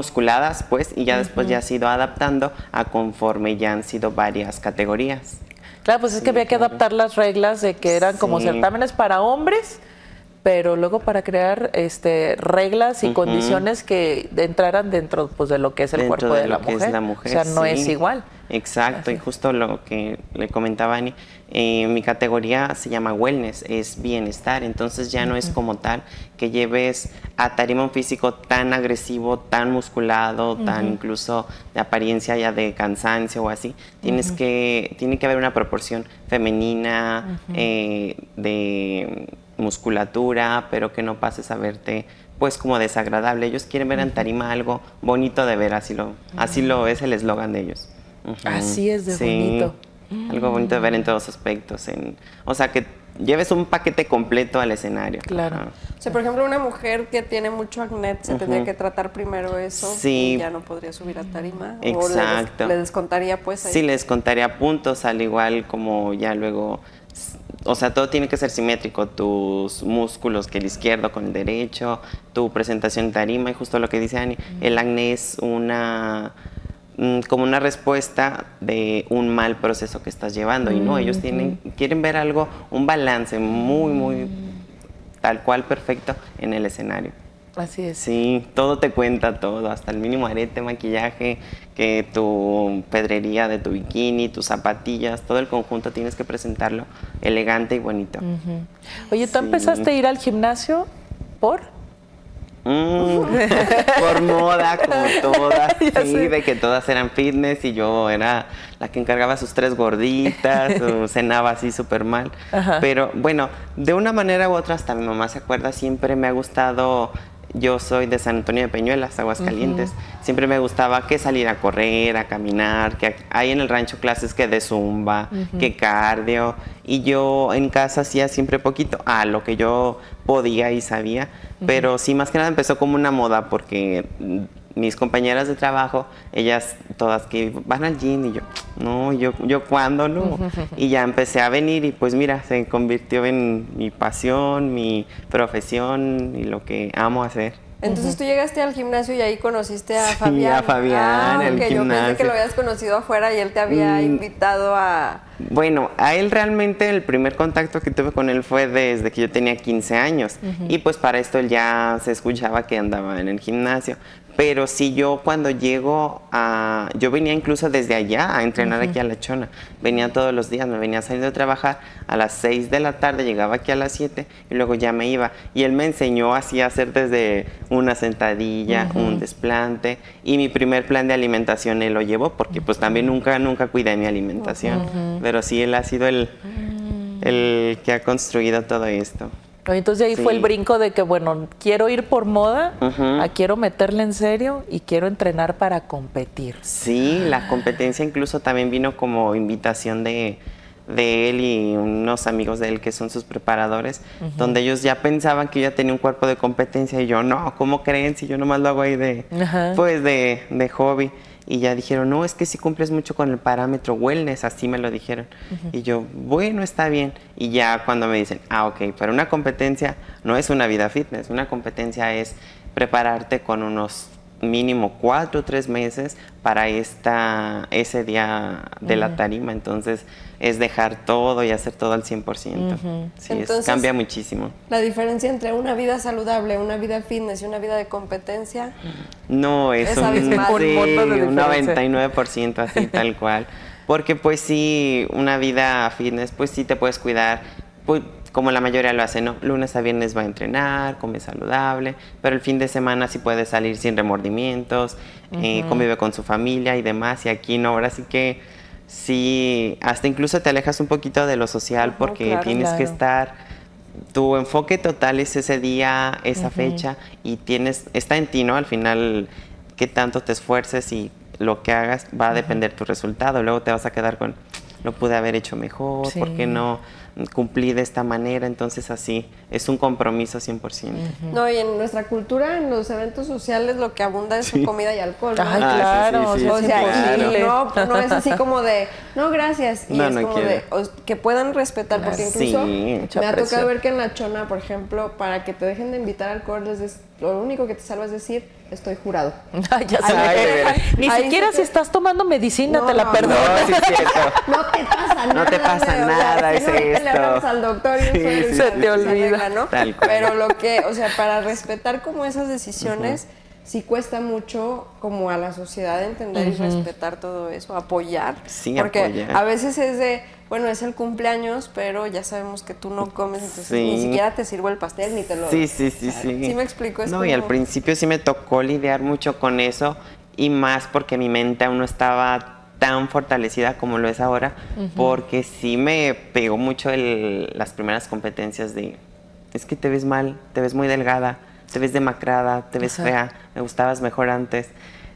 musculadas, pues, y ya después ya se ha ido adaptando a conforme ya han sido varias categorías. Claro, pues es que había que adaptar las reglas de que eran como certámenes para hombres, pero luego para crear este reglas y condiciones que entraran dentro pues, de lo que es el cuerpo de, la, mujer. O sea, no es igual. Exacto, y justo lo que le comentaba Ani, eh, mi categoría se llama wellness, es bienestar, entonces ya no es como tal que lleves a tarima un físico tan agresivo, tan musculado, tan incluso de apariencia ya de cansancio o así. Tienes que, tiene que haber una proporción femenina, eh, de musculatura, pero que no pases a verte pues como desagradable. Ellos quieren ver en tarima algo bonito de ver, así lo, así lo es el eslogan de ellos. Así es de bonito. Algo bonito de ver en todos aspectos. En, o sea, que lleves un paquete completo al escenario. Claro. O sea, por ejemplo, una mujer que tiene mucho acné, se tendría que tratar primero eso sí. y ya no podría subir a tarima. Exacto. O le, descontaría pues Sí, le descontaría puntos, al igual como ya luego o sea, todo tiene que ser simétrico, tus músculos que el izquierdo con el derecho, tu presentación de tarima y justo lo que dice Ani, el acné es una mm, como una respuesta de un mal proceso que estás llevando. Y no, ellos tienen quieren ver algo, un balance muy muy tal cual perfecto en el escenario. Así es. Sí, todo te cuenta todo, hasta el mínimo arete, maquillaje, que tu pedrería de tu bikini, tus zapatillas, todo el conjunto tienes que presentarlo elegante y bonito. Oye, ¿tú empezaste a ir al gimnasio por? Mm, por moda, como todas, sí, de que todas eran fitness y yo era la que encargaba sus tres gorditas, o cenaba así súper mal. Pero bueno, de una manera u otra, hasta mi mamá se acuerda, siempre me ha gustado yo soy de San Antonio de Peñuelas, Aguascalientes. Siempre me gustaba que salir a correr, a caminar, que hay en el rancho clases que de zumba, que cardio. Y yo en casa hacía siempre poquito, a lo que yo podía y sabía. Pero sí, más que nada empezó como una moda porque mis compañeras de trabajo, ellas todas que van al gym y yo, no, yo, yo cuándo no. Y ya empecé a venir y pues mira, se convirtió en mi pasión, mi profesión y lo que amo hacer. Entonces tú llegaste al gimnasio y ahí conociste a Fabián. a Fabián, ah, el Yo pensé que lo habías conocido afuera y él te había mm. invitado a... Bueno, a él realmente el primer contacto que tuve con él fue desde que yo tenía 15 años. Y pues para esto él ya se escuchaba que andaba en el gimnasio. Pero si yo cuando llego a... Yo venía incluso desde allá a entrenar aquí a La Chona. Venía todos los días, me venía saliendo de trabajar a las 6 de la tarde, llegaba aquí a las 7 y luego ya me iba. Y él me enseñó así a hacer desde una sentadilla, un desplante. Y mi primer plan de alimentación él lo llevó porque pues también nunca, nunca cuidé mi alimentación. Pero sí, él ha sido el, el que ha construido todo esto. Entonces ahí fue el brinco de que, bueno, quiero ir por moda, a quiero meterle en serio y quiero entrenar para competir. Sí, la competencia incluso también vino como invitación de, él y unos amigos de él que son sus preparadores, donde ellos ya pensaban que yo ya tenía un cuerpo de competencia y yo, no, ¿cómo creen si yo nomás lo hago ahí de, pues de, de hobby? Y ya dijeron, no, es que si cumples mucho con el parámetro wellness, así me lo dijeron. Y yo, bueno, está bien. Y ya cuando me dicen, ah, ok, pero una competencia no es una vida fitness, una competencia es prepararte con unos mínimo cuatro o tres meses para esta, ese día de la tarima. Entonces, es dejar todo y hacer todo al 100%. Sí, cambia muchísimo. La diferencia entre una vida saludable, una vida fitness y una vida de competencia. No, es, un, un, 99% así, tal cual. Porque pues sí, una vida fitness, pues sí te puedes cuidar. Pues, como la mayoría lo hace, ¿no? Lunes a viernes va a entrenar, come saludable, pero el fin de semana sí puede salir sin remordimientos, eh, convive con su familia y demás, y aquí no, ahora sí que sí, hasta incluso te alejas un poquito de lo social porque tienes que estar, tu enfoque total es ese día, esa fecha, y tienes, está en ti, ¿no? Al final, qué tanto te esfuerces y lo que hagas va a depender tu resultado, luego te vas a quedar con lo pude haber hecho mejor, ¿por qué no cumplí de esta manera, entonces así, es un compromiso 100%. No, y en nuestra cultura, en los eventos sociales, lo que abunda es comida y alcohol. ¿no? Ay, claro, sí, sí, o sí, sea, claro. y no, no es así como de, no, gracias. Y No, es no como quiero. de, o- que puedan respetar, porque Sí, incluso me ha presión. tocado ver que en la chona, por ejemplo, para que te dejen de invitar alcohol, les lo único que te salva es decir, estoy jurado. Ya Ay. Ni siquiera si te- estás tomando medicina No, te la no, perdono. No, sí es cierto. No te pasa nada. No te pasa güey, o sea, nada, es esto. le hablamos al doctor y Sí, eso sí, se- Se te olvida. Tal cual. Pero lo que, o sea, para respetar como esas decisiones, sí cuesta mucho como a la sociedad entender y respetar todo eso, apoyar. Sí, Porque apoyar. a veces es de, bueno, es el cumpleaños, pero ya sabemos que tú no comes, entonces Sí. ni siquiera te sirvo el pastel ni te lo Sí, sí, sí, sí. Sí me explico, es No, y al principio sí me tocó lidiar mucho con eso y más porque mi mente aún no estaba tan fortalecida como lo es ahora, porque sí me pegó mucho el- las primeras competencias de, es que te ves mal, te ves muy delgada, te ves demacrada, te ves Ajá. fea, me gustabas mejor antes.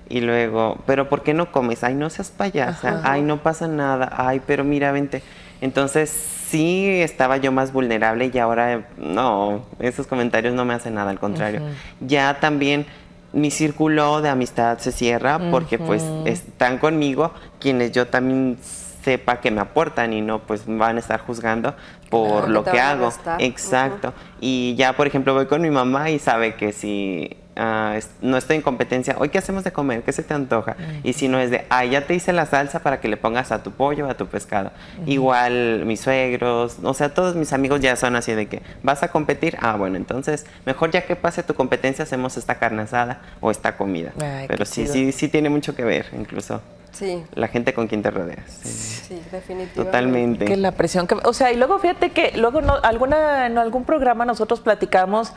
Y luego, pero ¿por qué no comes? Ay, no seas payasa, ay, no pasa nada, ay, pero mira, vente. Entonces sí estaba yo más vulnerable y ahora no, esos comentarios no me hacen nada, al contrario. Ya también mi círculo de amistad se cierra porque pues están conmigo quienes yo también sepa que me aportan y no pues van a estar juzgando por Claro, lo que hago. Exacto. Y ya, por ejemplo, voy con mi mamá y sabe que si es- no estoy en competencia, hoy qué hacemos de comer, qué se te antoja. Y si no es de, ah, ya te hice la salsa para que le pongas a tu pollo, a tu pescado. Igual mis suegros, o sea, todos mis amigos ya son así de que, ¿vas a competir? Ah, bueno, entonces mejor ya que pase tu competencia hacemos esta carne asada o esta comida. Ay, Pero sí, chido. sí, sí tiene mucho que ver, incluso Sí, la gente con quien te rodeas. Sí, sí, definitivamente. Totalmente. Que la presión que, o sea, y luego fíjate que luego no, alguna, en algún programa nosotros platicamos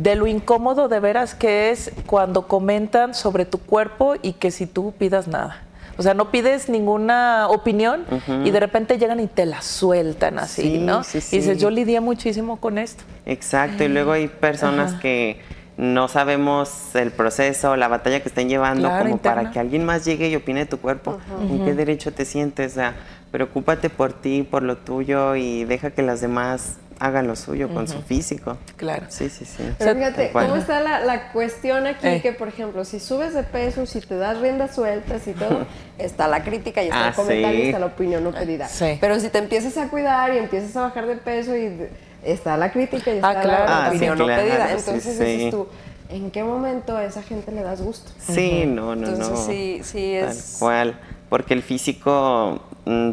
de lo incómodo de veras que es cuando comentan sobre tu cuerpo y que si tú pidas nada. O sea, no pides ninguna opinión y de repente llegan y te la sueltan así, Sí, ¿no? sí, Y dices, yo lidié muchísimo con esto. Exacto, y luego hay personas que no sabemos el proceso, la batalla que estén llevando, Claro, como interna. para que alguien más llegue y opine de tu cuerpo. ¿En qué derecho te sientes? O sea, preocúpate por ti, por lo tuyo y deja que las demás hagan lo suyo con su físico. Claro. Sí, sí, sí. Pero O sea, fíjate, tal. ¿cómo está la, la cuestión aquí? Eh. Que, por ejemplo, si subes de peso, si te das riendas sueltas y todo, está la crítica y está Ah, el comentario y está la opinión no pedida. Sí. Pero si te empiezas a cuidar y empiezas a bajar de peso y está la crítica y está Ah, claro. la Ah, opinión sí, no claro, pedida. sí, Entonces sí. dices tú, ¿en qué momento a esa gente le das gusto? Sí, no, no, Entonces no. sí, sí Tal es... cual. Porque el físico,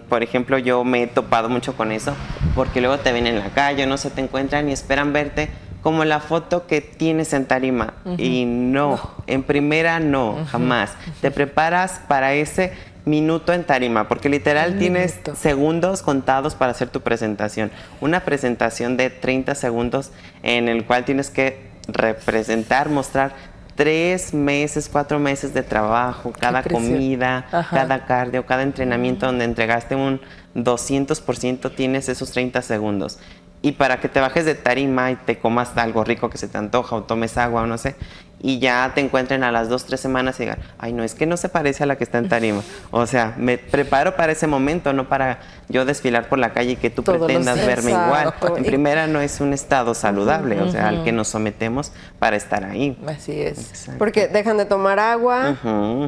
por ejemplo, yo me he topado mucho con eso, porque luego te ven en la calle, no se te encuentran y esperan verte como la foto que tienes en tarima. Y no, en primera no, jamás. Te preparas para ese minuto en tarima, porque literal Un tienes minuto. segundos contados para hacer tu presentación. Una presentación de 30 segundos en el cual tienes que representar, mostrar tres meses, cuatro meses de trabajo, cada comida, Ajá. cada cardio, cada entrenamiento donde entregaste un 200%, tienes esos 30 segundos. Y para que te bajes de tarima y te comas algo rico que se te antoja o tomes agua o no sé, y ya te encuentren a las dos, tres semanas y digan, ay, no, es que no se parece a la que está en tarima. O sea, me preparo para ese momento, no para yo desfilar por la calle y que tú Todos pretendas verme igual. En primera no es un estado saludable, o sea, al que nos sometemos para estar ahí. Así es. Exacto. Porque dejan de tomar agua,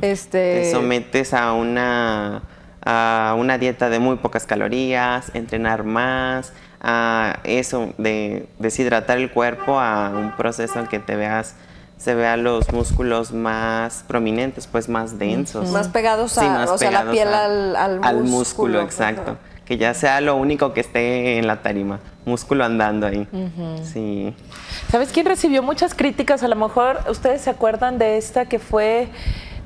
este... Te sometes a una, a una dieta de muy pocas calorías, entrenar más, a eso de deshidratar el cuerpo, a un proceso en que te veas, se vean los músculos más prominentes, pues más densos. Más pegados a- más o sea, la piel a- al- al músculo, músculo, exacto. Que ya sea lo único que esté en la tarima, músculo andando ahí. Sí. ¿Sabes quién recibió muchas críticas? A lo mejor ustedes se acuerdan de esta que fue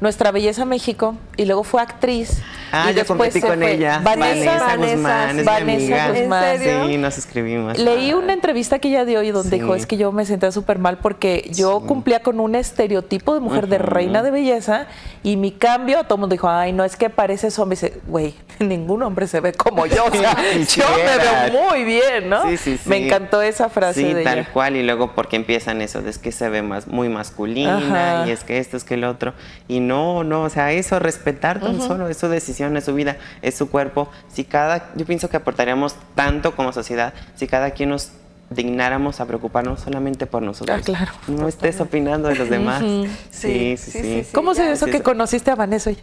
Nuestra Belleza México y luego fue actriz. Ah, y yo después se con fue. ella. Vanessa, Vanessa, Guzmán, es mi Vanessa amiga. Guzmán. Sí, nos escribimos. Leí una entrevista que ella dio y donde Sí. dijo, es que yo me sentía súper mal porque yo cumplía con un estereotipo de mujer de reina de belleza y mi cambio, todo el mundo dijo, ay, no, es que pareces hombre. Y dice, güey, ningún hombre se ve como yo. O sea, yo me veo muy bien, ¿no? Sí, sí, sí. Me encantó esa frase Sí, de tal ella. cual. Y luego porque empiezan eso, de es que se ve más, muy masculina Ajá. y es que esto, es que el otro. Y no, no, o sea, eso, respetar tan solo, es su decisión es su vida, es su cuerpo. Si cada, yo pienso que aportaríamos tanto como sociedad si cada quien nos dignáramos a preocuparnos solamente por nosotros. Ah, claro. No estés opinando de los demás. sí, sí, sí, ¿Cómo se eso que conociste a Vanessa hoy?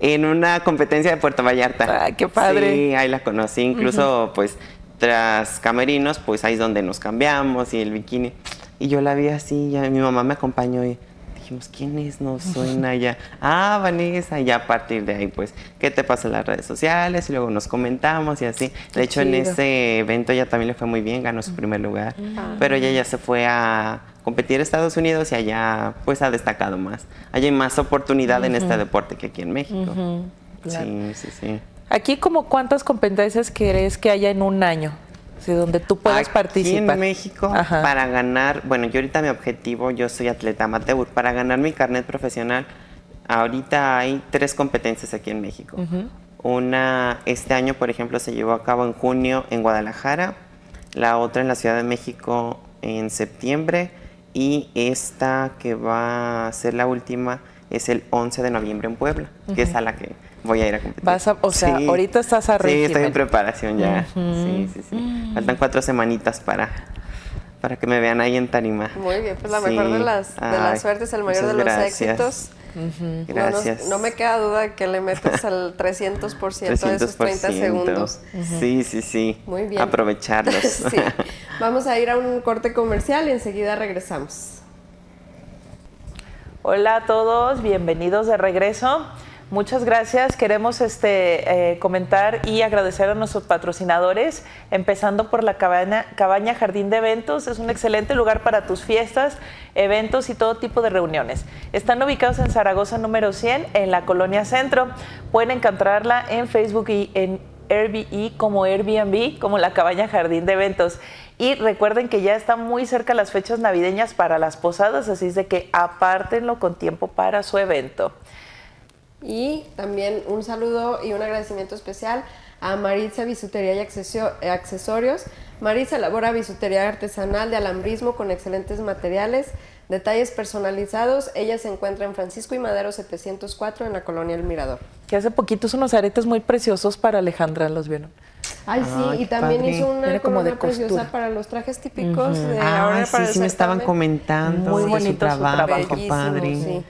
En una competencia de Puerto Vallarta. Ah, qué padre. Sí, ahí la conocí. Incluso, pues, tras camerinos, pues ahí es donde nos cambiamos y el bikini. Y yo la vi así, ya mi mamá me acompañó y dijimos, ¿quién es? No suena ya. Ah, Vanessa. Y ya a partir de ahí, pues, ¿qué te pasa en las redes sociales? Y luego nos comentamos y así. De hecho, en ese evento ya también le fue muy bien, ganó su primer lugar. Pero ella ya se fue a competir a Estados Unidos y allá, pues, ha destacado más. Allá hay más oportunidad en este deporte que aquí en México. Sí, sí, sí. Aquí, como cuántas competencias crees que haya en un año? Donde tú puedas participar. en México, para ganar, bueno, yo ahorita mi objetivo, yo soy atleta amateur, para ganar mi carnet profesional, ahorita hay tres competencias aquí en México. Una, este año, por ejemplo, se llevó a cabo en junio en Guadalajara, la otra en la Ciudad de México en septiembre y esta que va a ser la última es el 11 de noviembre en Puebla, que es a la que voy a ir a competir. o sea, ahorita estás a régimen. Sí, estoy en preparación ya. Sí, sí, sí. Faltan cuatro semanitas para, para que me vean ahí en Tarima. Muy bien, pues la mejor de las, de las suertes, el mayor de los éxitos. Gracias. No, me queda duda que le metas al 300%, de esos 30 segundos. Sí, sí, sí. Muy bien. Aprovecharlos. sí. Vamos a ir a un corte comercial y enseguida regresamos. Hola a todos, bienvenidos de regreso. Muchas gracias. Queremos este, eh, comentar y agradecer a nuestros patrocinadores, empezando por la cabaña, Jardín de Eventos. Es un excelente lugar para tus fiestas, eventos y todo tipo de reuniones. Están ubicados en Zaragoza número 100, en la Colonia Centro. Pueden encontrarla en Facebook y en Airbnb como Airbnb, como la cabaña Jardín de Eventos. Y recuerden que ya están muy cerca las fechas navideñas para las posadas, así es de que apártenlo con tiempo para su evento. Y también un saludo y un agradecimiento especial a Maritza Bisutería y Accesorios. Maritza elabora bisutería artesanal de alambrismo con excelentes materiales, detalles personalizados. Ella se encuentra en Francisco y Madero 704 en la colonia El Mirador. Que hace poquitos unos aretes muy preciosos para Alejandra, ¿los vieron? Ay, sí, y también hizo una como de preciosa para los trajes típicos de ahora para sí, sí me estaban comentando muy bonito su trabajo, padre. Sí.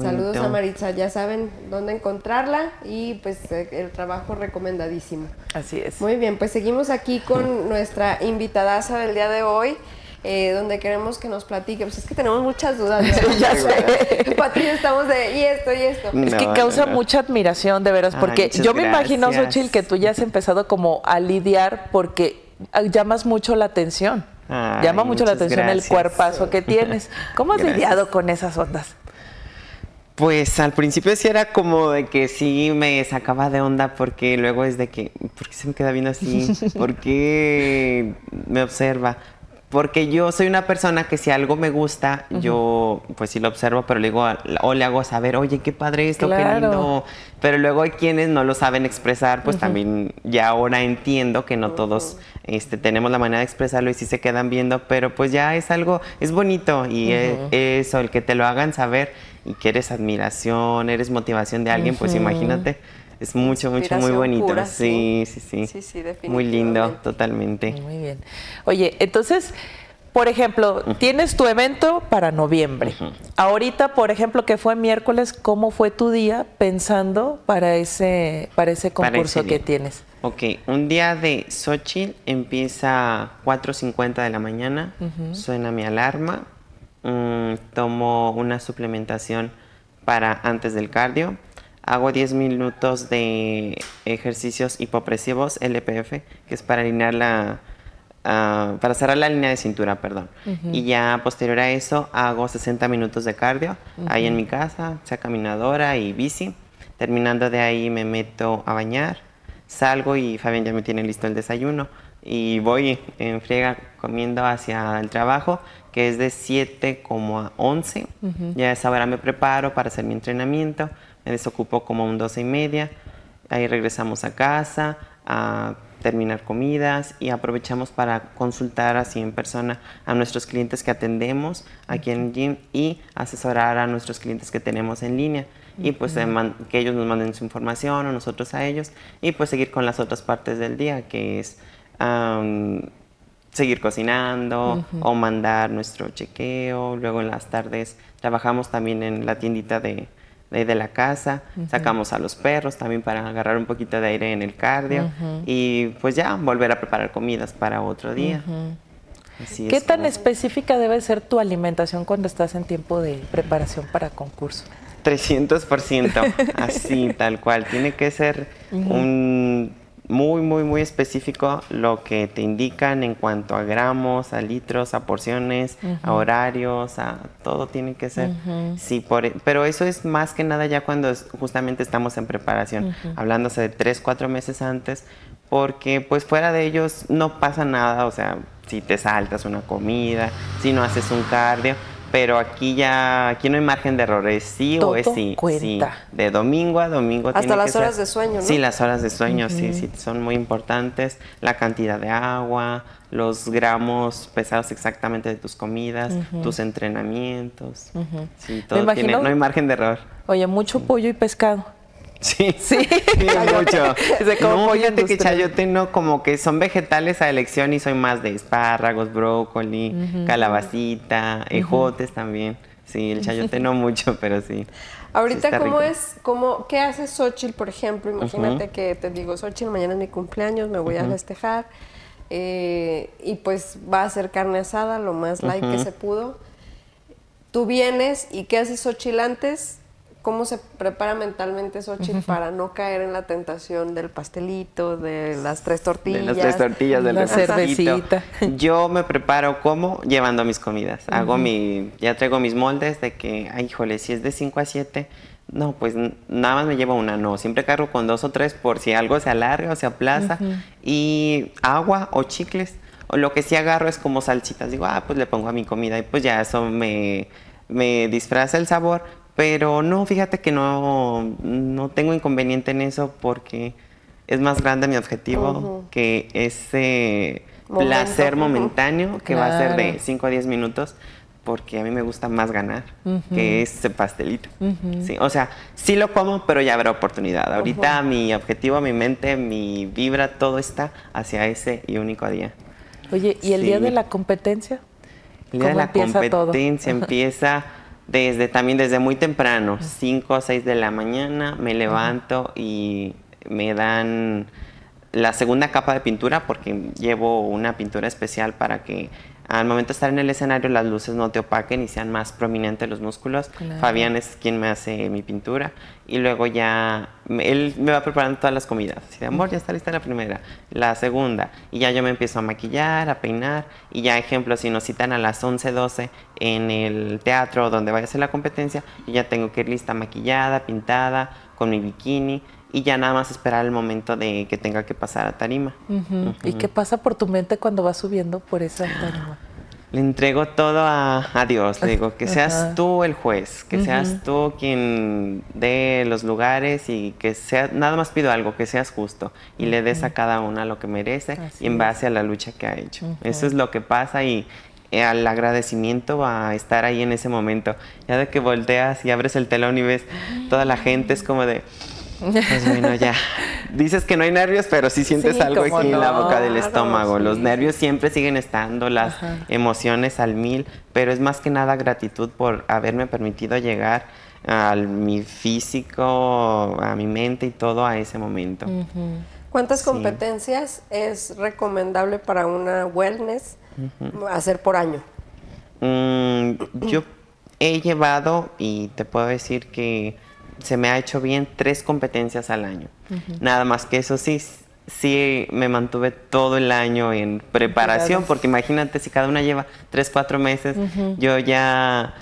Saludos a Maritza, ya saben dónde encontrarla y pues eh, el trabajo recomendadísimo. Así es. Muy bien, pues seguimos aquí con nuestra invitadaza del día de hoy. Eh, donde queremos que nos platique, pues es que tenemos muchas dudas. ya sé. estamos de y esto y esto. es que causa mucha admiración, de veras, porque yo me imagino, Xochitl, que tú ya has empezado como a lidiar porque llamas mucho la atención. Llama mucho la atención el cuerpazo que tienes. ¿Cómo has lidiado con esas ondas? Pues al principio sí era como de que sí me sacaba de onda porque luego es de que, ¿por qué se me queda viendo así? ¿Por qué me observa? Porque yo soy una persona que si algo me gusta, yo pues sí lo observo, pero le digo, o le hago saber, oye, qué padre esto, qué lindo. Pero luego hay quienes no lo saben expresar, pues también ya ahora entiendo que no todos este, tenemos la manera de expresarlo y sí se quedan viendo, pero pues ya es algo, es bonito y e, eso, el que te lo hagan saber y que eres admiración, eres motivación de alguien, pues imagínate. Es mucho, mucho, muy bonito. sí, sí, sí. Sí. Muy lindo, totalmente. Muy bien. Oye, entonces, por ejemplo, tienes tu evento para noviembre. Ahorita, por ejemplo, que fue miércoles, ¿cómo fue tu día pensando para ese, para ese concurso que tienes? Ok, un día de Xochitl empieza a 4.50 de la mañana, suena mi alarma, mm, tomo una suplementación para antes del cardio Hago 10 minutos de ejercicios hipopresivos, LPF, que es para alinear la, ah, para cerrar la línea de cintura, perdón. Y ya posterior a eso hago 60 minutos de cardio ahí en mi casa, sea caminadora y bici. Terminando de ahí me meto a bañar, salgo y Fabián ya me tiene listo el desayuno. Y voy en friega comiendo hacia el trabajo, que es de 7 como a 11. Ya a esa hora me preparo para hacer mi entrenamiento. Me desocupo como un 12 y media, ahí regresamos a casa, a terminar comidas y aprovechamos para consultar así en persona a nuestros clientes que atendemos aquí en el gym y asesorar a nuestros clientes que tenemos en línea. Y pues que ellos nos manden su información o nosotros a ellos. Y pues seguir con las otras partes del día que es seguir cocinando o mandar nuestro chequeo. Luego en las tardes trabajamos también en la tiendita de, de, la casa, sacamos a los perros también para agarrar un poquito de aire en el cardio y pues ya volver a preparar comidas para otro día. ¿Qué tan específica debe ser tu alimentación cuando estás en tiempo de preparación para concurso? 300%, así, tal cual. Tiene que ser un muy, muy, muy específico lo que te indican en cuanto a gramos, a litros, a porciones, a horarios, a todo tiene que ser. Sí, por, e, pero eso es más que nada ya cuando justamente estamos en preparación, hablándose de tres, cuatro meses antes, porque pues fuera de ellos no pasa nada, o sea, si te saltas una comida, si no haces un cardio, pero aquí ya, aquí no hay margen de error, es sí o es sí. Cuenta. De domingo a domingo. Hasta las horas de sueño, ¿no? Sí, las horas de sueño, sí, sí, son muy importantes. La cantidad de agua, los gramos pesados exactamente de tus comidas, tus entrenamientos. Sí, todo tiene, no hay margen de error. Oye, mucho pollo y pescado. Sí, sí, mucho. no, fíjate que chayote no, como que son vegetales a elección y soy más de espárragos, brócoli, calabacita, ejotes también. Sí, el chayote no mucho, pero sí. Ahorita, ¿cómo es, cómo, qué hace Xochitl, por ejemplo? Imagínate que te digo, Xochitl, mañana es mi cumpleaños, me voy a festejar eh, y pues va a hacer carne asada, lo más light que se pudo. Tú vienes y ¿qué haces Xochitl antes? Cómo se prepara mentalmente Xochitl para no caer en la tentación del pastelito, de las tres tortillas. De las tres tortillas, de la cervecita. Yo me preparo como llevando mis comidas. Hago mi, ya traigo mis moldes de que, ay, híjole, si es de 5 a 7, no, pues nada más me llevo una, no. Siempre cargo con dos o tres por si algo se alarga o se aplaza. Y agua o chicles. O lo que sí agarro es como salsitas. Digo, ah, pues le pongo a mi comida y pues ya eso me, me disfraza el sabor pero no, fíjate que no, no tengo inconveniente en eso porque es más grande mi objetivo que ese placer momentáneo que va a ser de 5 a 10 minutos porque a mí me gusta más ganar que ese pastelito. sí, o sea, sí lo como, pero ya habrá oportunidad. Ahorita mi objetivo, mi mente, mi vibra, todo está hacia ese y único día. Oye, ¿y el día de la competencia? El día de la competencia empieza desde también desde muy temprano, 5 o 6 de la mañana, me levanto y me dan la segunda capa de pintura porque llevo una pintura especial para que al momento de estar en el escenario las luces no te opaquen y sean más prominentes los músculos. Fabián es quien me hace mi pintura. Y luego ya él me va preparando todas las comidas. Así de, amor, ya está lista la primera, la segunda y ya yo me empiezo a maquillar, a peinar. Y ya ejemplo, si nos citan a las 11, 12 en el teatro donde vaya a ser la competencia, yo ya tengo que ir lista maquillada, pintada, con mi bikini y ya nada más esperar el momento de que tenga que pasar a tarima. ¿Y qué pasa por tu mente cuando vas subiendo por esa tarima? Le entrego todo a, Dios, le digo, que seas tú el juez, que seas tú quien dé los lugares y que sea, nada más pido algo, que seas justo y le des a cada una lo que merece y en base a la lucha que ha hecho. Eso es lo que pasa y, al agradecimiento a estar ahí en ese momento. Ya de que volteas y abres el telón y ves toda la gente, es como de, pues bueno, ya. Dices que no hay nervios, pero sí sientes algo aquí en la boca del estómago. Los nervios siempre siguen estando, las emociones al mil, pero es más que nada gratitud por haberme permitido llegar a mi físico, a mi mente y todo a ese momento. ¿Cuántas competencias es recomendable para una wellness hacer por año? Mm, yo he llevado y te puedo decir que se me ha hecho bien tres competencias al año. Nada más que eso sí, sí me mantuve todo el año en preparación, porque imagínate si cada una lleva tres, cuatro meses, yo ya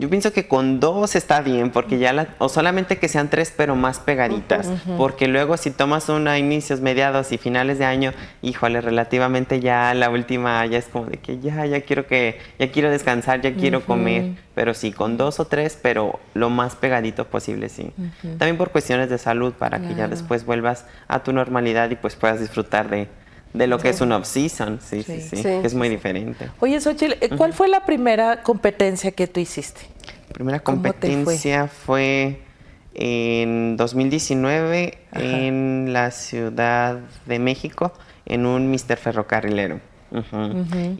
Yo pienso que con dos está bien, porque ya la, o solamente que sean tres, pero más pegaditas, porque luego si tomas una inicios, mediados y finales de año, híjole, relativamente ya la última ya es como de que ya, ya quiero que, ya quiero descansar, ya quiero comer, pero sí, con dos o tres, pero lo más pegadito posible, sí. También por cuestiones de salud, para que ya después vuelvas a tu normalidad y pues puedas disfrutar de, de lo que es un off-season, sí, sí, sí, es muy diferente. Oye, Xochitl, eh, ¿cuál fue la primera competencia que tú hiciste? La primera competencia fue? en 2019 en la Ciudad de México, en un Mister Ferrocarrilero.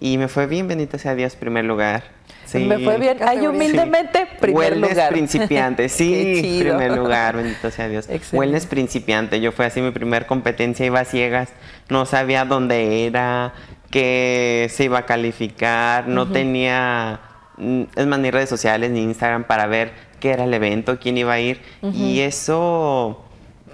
Y me fue bien, bendito sea Dios, primer lugar. Sí. Me fue bien. Ay, humildemente, primer Wellness lugar. principiante, sí, primer lugar, bendito sea Dios. Excelente. Wellness principiante. Yo fue así mi primer competencia, iba a ciegas, no sabía dónde era, qué se iba a calificar, no tenía, mm, es más, ni redes sociales ni Instagram para ver qué era el evento, quién iba a ir. Y eso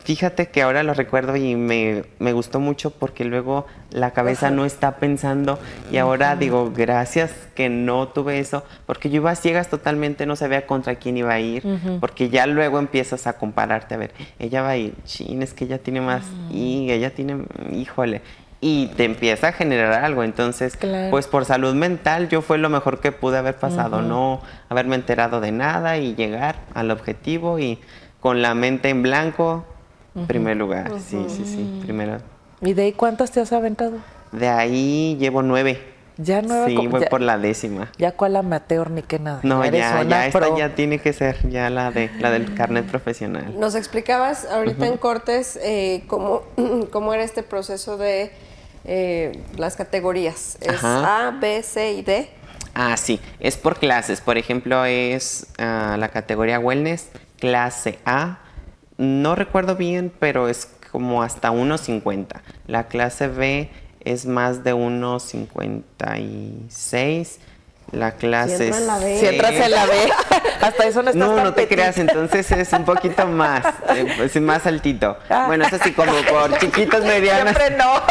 Fíjate que ahora lo recuerdo y me, gustó mucho porque luego la cabeza no está pensando y ahora digo, gracias que no tuve eso, porque yo iba a ciegas totalmente, no sabía contra quién iba a ir, porque ya luego empiezas a compararte, a ver, ella va a ir, chin, es que ella tiene más, y ella tiene, híjole, y te empieza a generar algo. Entonces, pues por salud mental yo fue lo mejor que pude haber pasado, no haberme enterado de nada y llegar al objetivo y con la mente en blanco Primer lugar, sí, sí, sí, primero. ¿Y de ahí cuántas te has aventado? De ahí llevo nueve. Ya nueve. Sí, voy por la décima. Ya cuál amateur ni qué nada. No, ya, ya esta ya tiene que ser ya la de la del carnet profesional. Nos explicabas ahorita en cortes eh, cómo, cómo era este proceso de eh, las categorías. Es A, B, C y D. Ah, sí, es por clases. Por ejemplo, es ah, la categoría Wellness, clase A, no recuerdo bien, pero es como hasta 1.50. La clase B es más de 1.56. La clase si en la B. Si entras en la B, hasta eso no No, no te creas, entonces es un poquito más, eh, es más altito. Ah. Bueno, es así como por chiquitos, medianas. Siempre no.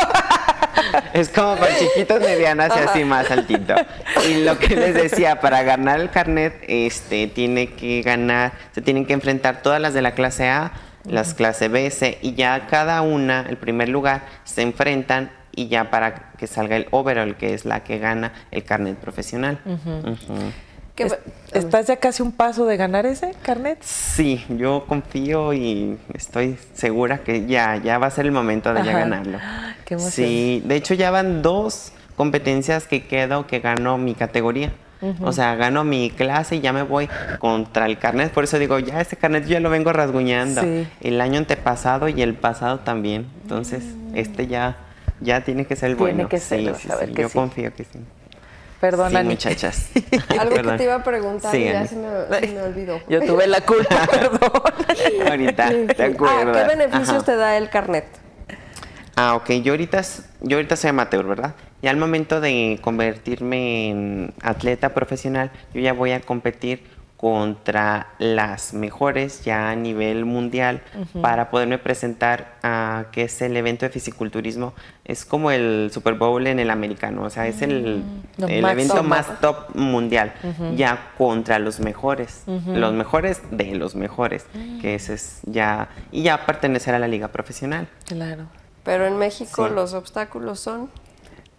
Es como por chiquitos, medianas y así más altito. Y lo que les decía, para ganar el carnet, este, tiene que ganar, se tienen que enfrentar todas las de la clase A, las clase B, C, y ya cada una, el primer lugar, se enfrentan y ya para que salga el overall, que es la que gana el carnet profesional. ¿Estás ya casi un paso de ganar ese carnet? Sí, yo confío y estoy segura que ya, ya va a ser el momento de ya ganarlo. Qué Sí, de hecho ya van dos competencias que quedo que gano mi categoría. O sea, gano mi clase y ya me voy contra el carnet. Por eso digo, ya este carnet yo ya lo vengo rasguñando. El año antepasado y el pasado también. Entonces, mm. este ya, ya tiene que ser el bueno. Tiene que ser, sí, sí, Yo confío que sí. Perdona, sí, muchachas. Algo que te iba a preguntar y ya se me, olvidó. Yo tuve la culpa, perdón. ahorita, te acuerdo. ¿Qué beneficios te da el carnet? Ah, ok. Yo ahorita, yo ahorita soy amateur, ¿verdad? Y al momento de convertirme en atleta profesional, yo ya voy a competir contra las mejores ya a nivel mundial para poderme presentar a que es el evento de fisiculturismo. Es como el Super Bowl en el americano, o sea, es el, mm. el evento más top mundial, ya contra los mejores, los mejores de los mejores, mm. que ese es ya, y ya pertenecer a la liga profesional. Claro. Pero en México los obstáculos son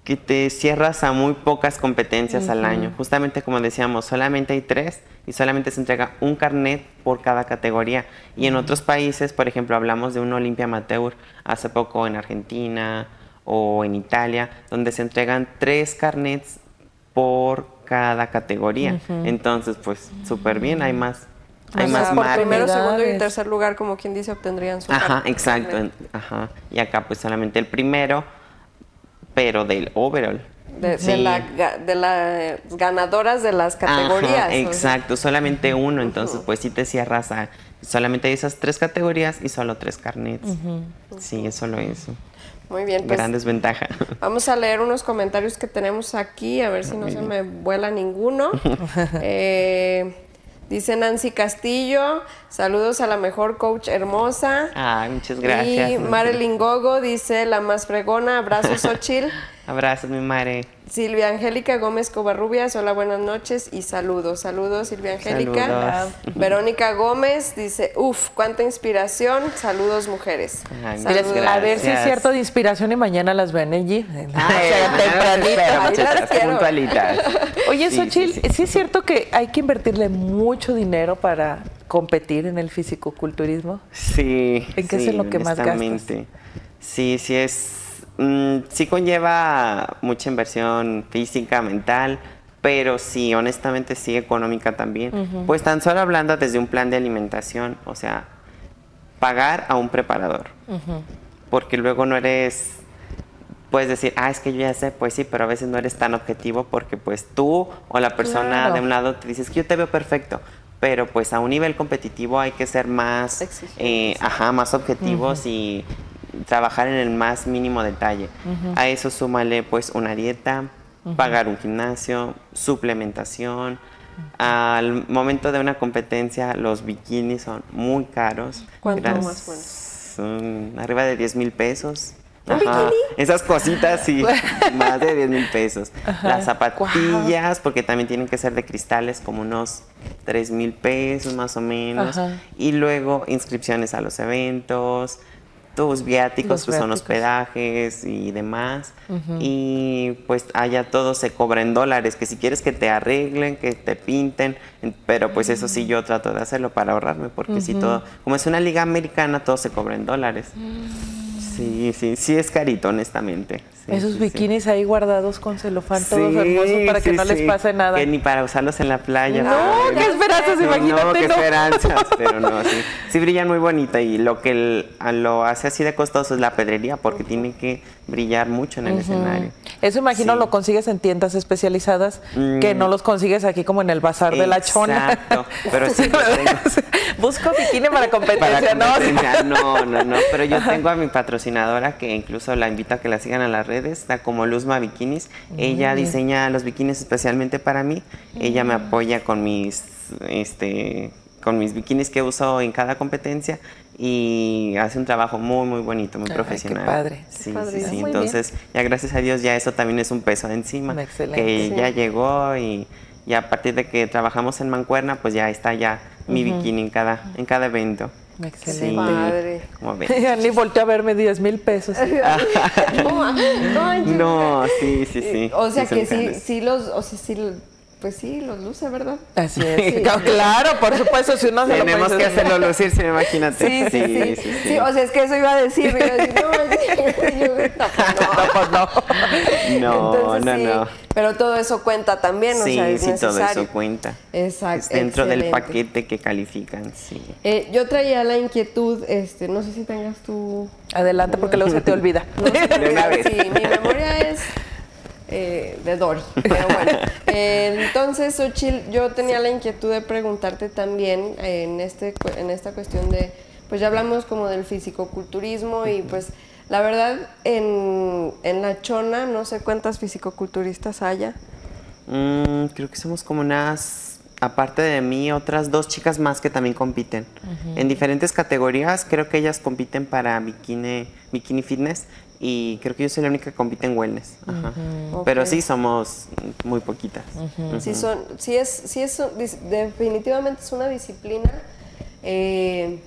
que te cierras a muy pocas competencias al año. Justamente como decíamos, solamente hay tres y solamente se entrega un carnet por cada categoría. Y en otros países, por ejemplo, hablamos de un Olimpia Amateur hace poco en Argentina o en Italia, donde se entregan tres carnets por cada categoría. Entonces, pues súper bien, hay más. Hay más por primero, segundo y tercer lugar, como quien dice, obtendrían su Ajá, exacto. Ajá. Y acá pues solamente el primero, pero del overall. De, de, las ganadoras de las categorías. exacto, solamente uno, entonces pues sí te cierras a solamente esas tres categorías y solo tres carnets. Sí, es solo eso. Muy bien. Pues, Gran desventaja. Vamos a leer unos comentarios que tenemos aquí, a ver si no se me vuela ninguno. eh, Dice Nancy Castillo, saludos a la mejor coach hermosa. Ah, muchas gracias. Y Marilyn Gogo dice, la más fregona, abrazos Ochil. Abrazos, mi madre. Silvia Angélica Gómez Covarrubias, hola, buenas noches y saludos. Saludos, Silvia Angélica. Verónica Gómez dice, uff, cuánta inspiración. Saludos, mujeres. A ver si es cierto de inspiración y mañana las ven allí. puntualitas. Oye, Xochitl, sí, sí es cierto que hay que invertirle mucho dinero para competir en el fisicoculturismo. Sí. ¿En qué es lo que más gastas? Sí, sí es Mm, sí conlleva mucha inversión física, mental, pero sí, honestamente sí económica también. Pues tan solo hablando desde un plan de alimentación, o sea, pagar a un preparador, porque luego no eres, puedes decir, ah, es que yo ya sé, pues sí, pero a veces no eres tan objetivo porque pues tú o la persona de un lado te dices que yo te veo perfecto, pero pues a un nivel competitivo hay que ser más, eh, ajá, más objetivos y trabajar en el más mínimo detalle. A eso súmale pues una dieta, pagar un gimnasio, suplementación. Al momento de una competencia los bikinis son muy caros. ¿Cuánto más Son arriba de 10 mil pesos. Esas cositas, sí, más de 10 mil pesos. Las zapatillas, porque también tienen que ser de cristales, como unos 3 mil pesos más o menos. Y luego inscripciones a los eventos, tus viáticos, pues son hospedajes y demás. Y pues allá todo se cobra en dólares, que si quieres que te arreglen, que te pinten, pero pues eso sí yo trato de hacerlo para ahorrarme, porque si todo, como es una liga americana, todo se cobra en dólares. Mm. Sí, sí, sí es carito, honestamente. Esos bikinis ahí guardados con celofán, todos hermosos para que no les pase nada. Que ni para usarlos en la playa. No, qué esperanzas, imagínate. No, qué esperanzas, pero no, sí. Sí brillan muy bonita y lo que lo hace así de costoso es la pedrería porque tiene que brillar mucho en el escenario. Eso imagino lo consigues en tiendas especializadas que mm. no los consigues aquí como en el bazar de la chona. Exacto, pero sí. Busco bikini para competencia, ¿no? No, no, no, pero yo tengo a mi patrocinadora que incluso la invito a que la sigan a las redes, está como Luzma Bikinis. Ella diseña los bikinis especialmente para mí. Ella me apoya con mis este con mis bikinis que uso en cada competencia y hace un trabajo muy muy bonito, muy profesional. Qué padre. Sí, sí, sí. Entonces, ya gracias a Dios ya eso también es un peso encima que ya llegó y, ya a partir de que trabajamos en Mancuerna, pues ya está ya mi bikini en cada en cada evento. Excelente. Sí, Madre. Ni volteó a verme 10 mil pesos. no, sí, sí, sí. O sea que sí, sí los, o sea, sí pues sí, los luce, ¿verdad? Así es. Claro, por supuesto, si uno se Tenemos que hacerlo lucir, sí, imagínate. Sí sí sí, sí o sea, es que eso iba a decir. Iba a decir no, yo, no, pues no. No, no, no. Pero todo eso cuenta también, o sea, es sí, todo eso cuenta. Exacto. dentro del paquete que califican, sí. Eh, yo traía la inquietud, este, no sé si tengas tu... Adelante, porque luego se te olvida. Sí, mi memoria es eh, de Dory. Pero bueno, eh, entonces, Ochil, yo tenía la inquietud de preguntarte también en, este, en esta cuestión de, pues ya hablamos como del fisicoculturismo y pues la verdad en, La Chona no sé cuántas fisicoculturistas haya. Mm, creo que somos como unas, aparte de mí, otras dos chicas más que también compiten. En diferentes categorías, creo que ellas compiten para bikini, bikini fitness y creo que yo soy la única que compite en wellness. Pero sí somos muy poquitas. sí, son, sí es, sí es, definitivamente es una disciplina eh,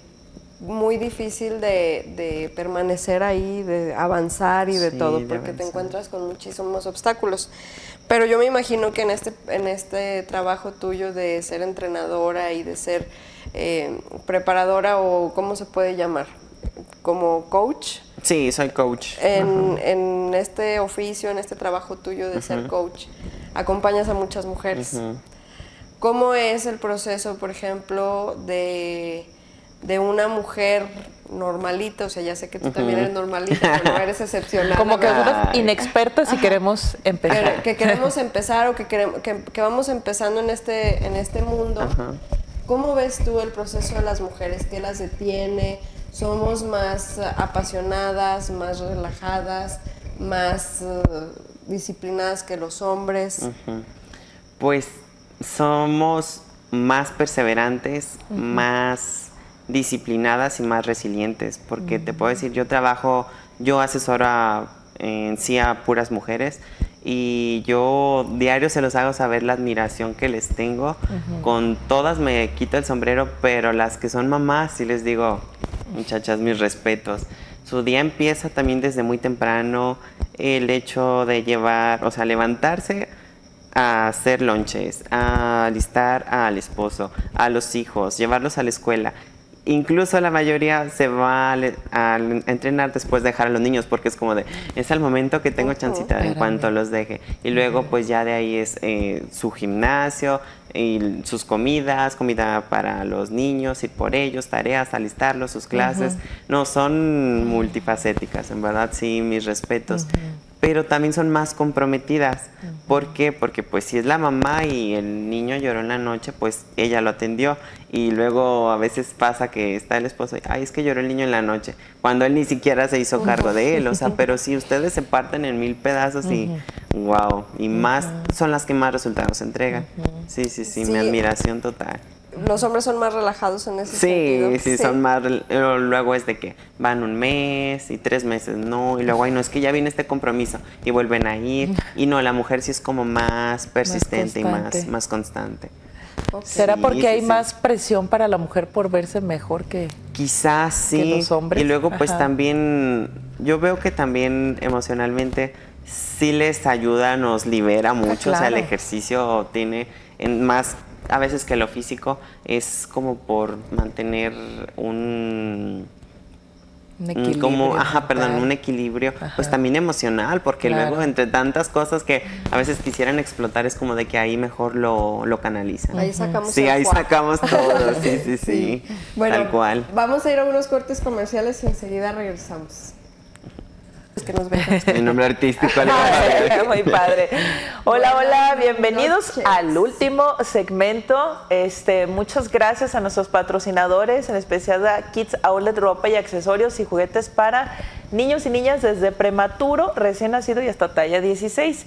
muy difícil de, permanecer ahí, de avanzar y de todo, porque te encuentras con muchísimos obstáculos. Pero yo me imagino que en este, en este trabajo tuyo de ser entrenadora y de ser eh, preparadora o cómo se puede llamar, como coach, Sí, soy coach. En, este oficio, en este trabajo tuyo de ser coach, acompañas a muchas mujeres. ¿Cómo es el proceso, por ejemplo, de, una mujer normalita? O sea, ya sé que tú también eres normalita, pero no eres excepcional. Como que somos inexpertos y queremos empezar. Que, queremos empezar o que, queremos, que, vamos empezando en este, en este mundo. ¿Cómo ves tú el proceso de las mujeres? ¿Qué las detiene? Somos más apasionadas, más relajadas, más eh, disciplinadas que los hombres. Pues somos más perseverantes, más disciplinadas y más resilientes, porque te puedo decir, yo trabajo, yo asesoro a en sí a puras mujeres y yo diario se los hago saber la admiración que les tengo. Con todas me quito el sombrero, pero las que son mamás sí les digo, muchachas, mis respetos. Su día empieza también desde muy temprano, el hecho de llevar, o sea, levantarse a hacer lonches, a alistar al esposo, a los hijos, llevarlos a la escuela incluso la mayoría se va a, entrenar después de dejar a los niños porque es como de, es el momento que tengo chancita en cuanto los deje. Y luego pues ya de ahí es eh, su gimnasio y sus comidas, comida para los niños, ir por ellos, tareas, alistarlos, sus clases. No, son multifacéticas, en verdad sí, mis respetos pero también son más comprometidas. ¿Por qué? Porque pues si es la mamá y el niño lloró en la noche, pues ella lo atendió. Y luego a veces pasa que está el esposo y, ay, es que lloró el niño en la noche, cuando él ni siquiera se hizo cargo de él. O sea, pero si ustedes se parten en mil pedazos y, wow, y más son las que más resultados entregan. Sí, sí, sí, mi admiración total los hombres son más relajados en ese sí, sentido. Sí, sí, son más. Luego es de que van un mes y tres meses, no. Y luego, ay, no, es que ya viene este compromiso y vuelven a ir. Y no, la mujer sí es como más persistente y más, más constante. ¿Será porque hay más presión para la mujer por verse mejor que, Quizás sí. los hombres? Y luego, pues también, yo veo que también emocionalmente sí les ayuda, nos libera mucho. O sea, el ejercicio tiene en más a veces que lo físico es como por mantener un equilibrio, como ajá perdón un equilibrio pues también emocional porque luego entre tantas cosas que a veces quisieran explotar es como de que ahí mejor lo, lo canalizan. Ahí sacamos sí ahí sacamos todo sí sí sí, bueno, tal cual. vamos a ir a unos cortes comerciales y enseguida regresamos que nos Mi nombre artístico. Muy padre. Hola, hola, bienvenidos al último segmento. Este, muchas gracias a nuestros patrocinadores, en especial a Kids Outlet Ropa y accesorios y juguetes para niños y niñas desde prematuro, recién nacido y hasta talla 16.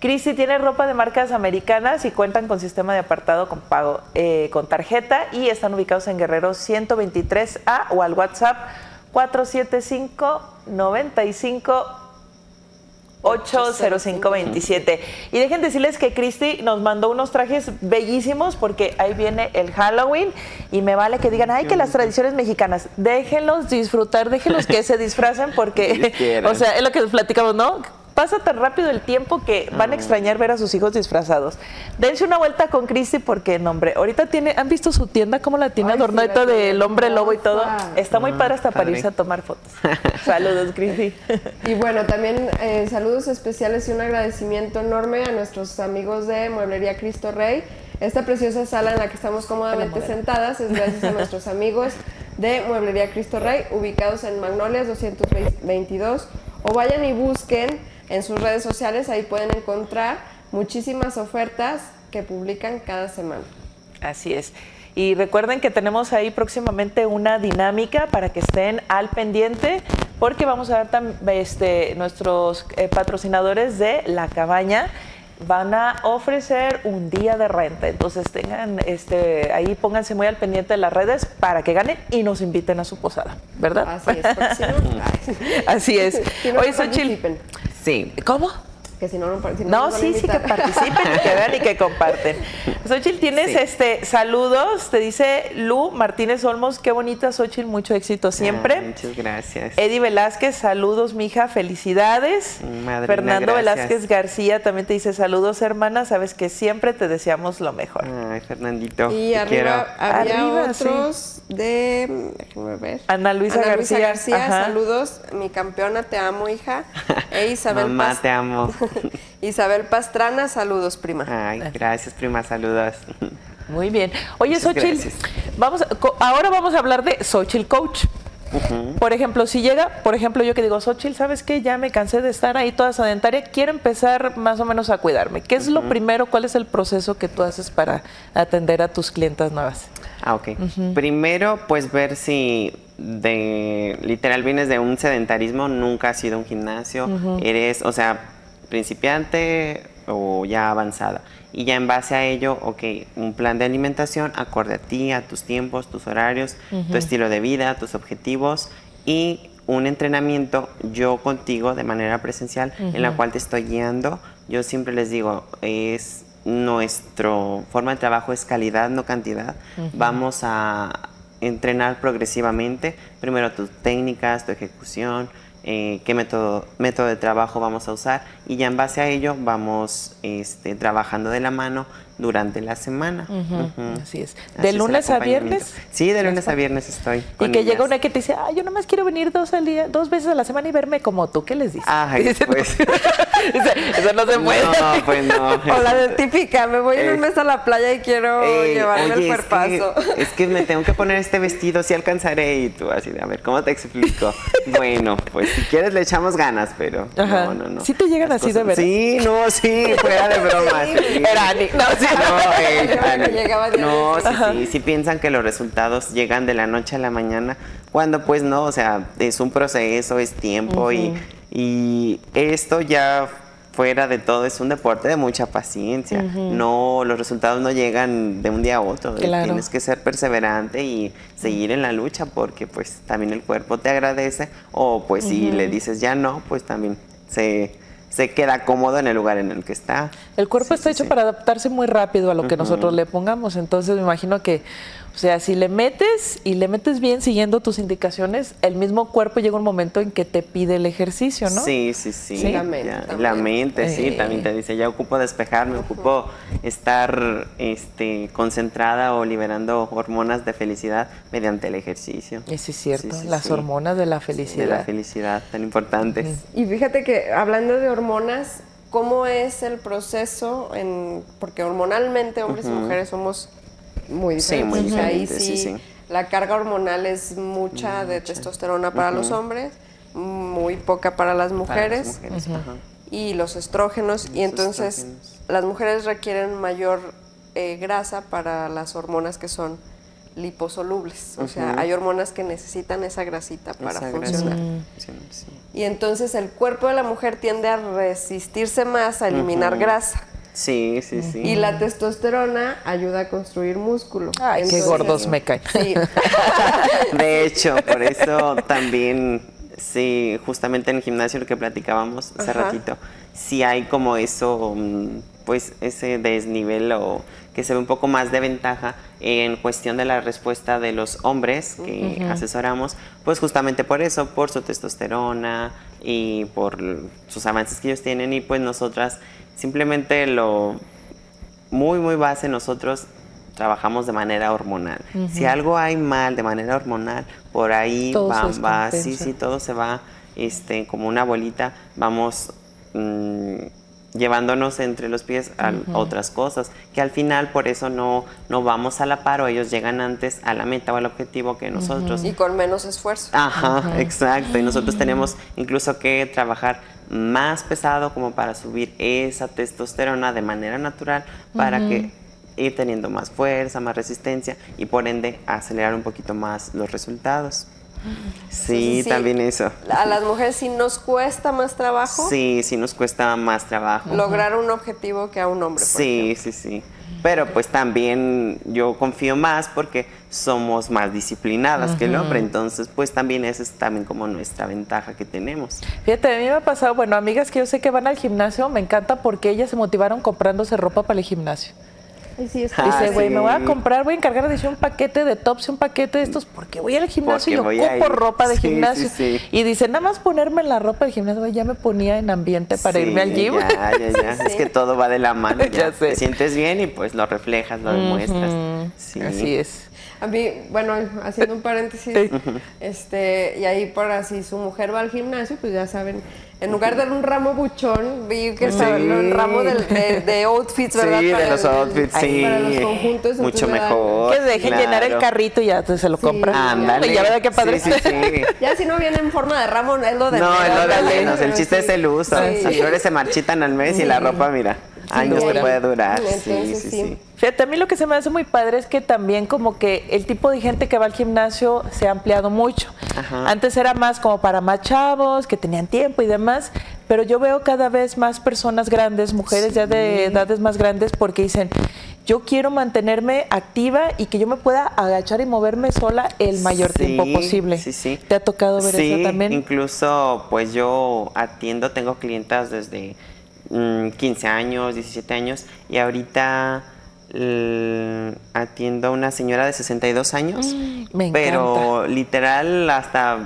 Cristi tiene ropa de marcas americanas y cuentan con sistema de apartado con pago eh, con tarjeta y están ubicados en Guerrero 123A o al WhatsApp 475 95 80527. Y dejen decirles que Cristi nos mandó unos trajes bellísimos porque ahí viene el Halloween y me vale que digan, ay, que las tradiciones mexicanas, déjenlos disfrutar, déjenlos que se disfracen porque, o sea, es lo que platicamos, ¿no? Pasa tan rápido el tiempo que van a extrañar ver a sus hijos disfrazados. Dense una vuelta con Cristi porque, no, hombre, ahorita tiene, ¿han visto su tienda? ¿Cómo la tiene adornada del hombre lobo y todo? Está muy padre hasta para irse a tomar fotos. saludos, Cristi. y bueno, también eh, saludos especiales y un agradecimiento enorme a nuestros amigos de Mueblería Cristo Rey. Esta preciosa sala en la que estamos cómodamente sentadas es gracias a nuestros amigos de Mueblería Cristo Rey, ubicados en Magnolias 222. O vayan y busquen en sus redes sociales, ahí pueden encontrar muchísimas ofertas que publican cada semana. Así es. Y recuerden que tenemos ahí próximamente una dinámica para que estén al pendiente, porque vamos a dar este, nuestros eh, patrocinadores de La Cabaña van a ofrecer un día de renta. Entonces tengan, este, ahí pónganse muy al pendiente de las redes para que ganen y nos inviten a su posada, ¿verdad? Así es. Así es. Oye, Xochitl. Sí. ¿Cómo? Que si no, no, si no, sí, sí que participen y que vean y que comparten. Xochitl, tienes este saludos, te dice Lu Martínez Olmos, qué bonita Xochitl, mucho éxito siempre. muchas gracias. Eddie Velázquez, saludos, mija, felicidades. Madre Fernando Velázquez García también te dice saludos, hermana, sabes que siempre te deseamos lo mejor. Ay, Fernandito. Y arriba había otros de, déjenme ver. Ana Luisa Ana García. García, saludos, mi campeona, te amo, hija. E Isabel Mamá, te amo. Isabel Pastrana, saludos, prima. Ay, gracias, prima, saludos. Muy bien. Oye, Xochitl, vamos, ahora vamos a hablar de Xochitl Coach. Por ejemplo, si llega, por ejemplo, yo que digo, Xochitl, ¿sabes qué? Ya me cansé de estar ahí toda sedentaria, quiero empezar más o menos a cuidarme. ¿Qué es lo primero? ¿Cuál es el proceso que tú haces para atender a tus clientas nuevas? Ah, ok. Primero, pues ver si de literal vienes de un sedentarismo, nunca has sido un gimnasio, eres, o sea, principiante o ya avanzada. Y ya en base a ello, ok, un plan de alimentación acorde a ti, a tus tiempos, tus horarios, tu estilo de vida, tus objetivos y un entrenamiento yo contigo de manera presencial en la cual te estoy guiando. Yo siempre les digo, es nuestro forma de trabajo es calidad, no cantidad. Vamos a entrenar progresivamente, primero tus técnicas, tu ejecución, eh, qué método, método de trabajo vamos a usar. Y ya en base a ello vamos este, trabajando de la mano durante la semana. Así es. ¿De lunes a viernes? Sí, de lunes a viernes estoy. y que llega una que te dice, ah, yo nomás quiero venir dos al día, dos veces a la semana y verme como tú. ¿Qué les dices? Ay, pues. Eso no se puede. No, pues no. O la de típica, me voy en un mes a la playa y quiero llevarme el cuerpazo. Es que, es que me tengo que poner este vestido, si alcanzaré. Y tú así de, a ver, ¿cómo te explico? bueno, pues si quieres le echamos ganas, pero no, no, no. ¿Sí te llegan así de verdad? Sí, no, sí, fuera de broma. Era No, sí. No, sí, sí, sí piensan que los resultados llegan de la noche a la mañana, cuando pues no, o sea, es un proceso, es tiempo y, y esto ya fuera de todo es un deporte de mucha paciencia. No, los resultados no llegan de un día a otro. Tienes que ser perseverante y seguir en la lucha porque pues también el cuerpo te agradece o pues si le dices ya no, pues también se se queda cómodo en el lugar en el que está. El cuerpo está hecho para adaptarse muy rápido a lo que nosotros le pongamos, entonces me imagino que o sea, si le metes y le metes bien siguiendo tus indicaciones, el mismo cuerpo llega un momento en que te pide el ejercicio, ¿no? Sí, sí, sí. La mente. la mente, sí, también te dice, ya ocupo despejarme, ocupo estar este, concentrada o liberando hormonas de felicidad mediante el ejercicio. Eso es cierto, las hormonas de la felicidad. De la felicidad, tan importantes. Y fíjate que hablando de hormonas, ¿cómo es el proceso? En, porque hormonalmente hombres y mujeres somos muy diferentes. Sí, Ahí sí, la carga hormonal es mucha de testosterona para los hombres, muy poca para las mujeres. Y los estrógenos. Y, entonces las mujeres requieren mayor eh, grasa para las hormonas que son liposolubles. O sea, hay hormonas que necesitan esa grasita para funcionar. Y entonces el cuerpo de la mujer tiende a resistirse más a eliminar grasa. Sí, sí, sí. Y la testosterona ayuda a construir músculo. Ay, qué gordos me caen. Sí. De hecho, por eso también, sí, justamente en el gimnasio lo que platicábamos hace ratito, sí hay como eso, mm, pues ese desnivel o que se ve un poco más de ventaja en cuestión de la respuesta de los hombres que asesoramos, pues justamente por eso, por su testosterona y por sus avances que ellos tienen y pues nosotras Simplemente lo muy, muy base nosotros trabajamos de manera hormonal. Si algo hay mal de manera hormonal, por ahí va, va, sí, sí, todo se va este, como una bolita, vamos mm, llevándonos entre los pies a otras cosas, que al final por eso no, no vamos a la par o ellos llegan antes a la meta o al objetivo que nosotros. Y con menos esfuerzo. Ajá, exacto. Y nosotros tenemos incluso que trabajar más pesado como para subir esa testosterona de manera natural para que ir teniendo más fuerza, más resistencia y por ende acelerar un poquito más los resultados. Sí, también eso. A las mujeres sí nos cuesta más trabajo. Sí, sí nos cuesta más trabajo. Lograr un objetivo que a un hombre. sí, sí, sí. Pero pues también yo confío más porque somos más disciplinadas que el hombre, entonces pues también esa es también como nuestra ventaja que tenemos. Fíjate, a mí me ha pasado, bueno, amigas que yo sé que van al gimnasio, me encanta porque ellas se motivaron comprándose ropa para el gimnasio. Sí, Dice, güey, me voy a comprar, voy a encargar de un paquete de tops y un paquete de estos porque voy al gimnasio y ocupo ropa de gimnasio. y dice, nada más ponerme la ropa del gimnasio, ya me ponía en ambiente para irme al gym. Ya, ya, ya. es que todo va de la mano. Ya. Te sientes bien y pues lo reflejas, lo demuestras. Así es. A mí, bueno, haciendo un paréntesis, este, y ahí por así su mujer va al gimnasio, pues ya saben, en lugar de un ramo buchón, vi que estaba un ramo de, de, outfits, ¿verdad? Sí, de los outfits, sí. Para los conjuntos. Mucho mejor. Que dejen llenar el carrito y ya se lo compran. Ándale. Ya verdad qué padre. Sí, sí, ya si no viene en forma de ramo, es lo de No, es lo de menos. El chiste es el uso. Las flores se marchitan al mes y la ropa, mira años te puede durar. sí, sí, sí, Fíjate, a mí lo que se me hace muy padre es que también como que el tipo de gente que va al gimnasio se ha ampliado mucho. Antes era más como para más chavos, que tenían tiempo y demás, pero yo veo cada vez más personas grandes, mujeres ya de edades más grandes, porque dicen, yo quiero mantenerme activa y que yo me pueda agachar y moverme sola el mayor tiempo posible. Sí, sí. ¿Te ha tocado ver eso también? Incluso, pues yo atiendo, tengo clientas desde 15 mm, años, 17 años y ahorita atiendo a una señora de 62 años. Mm, me pero literal hasta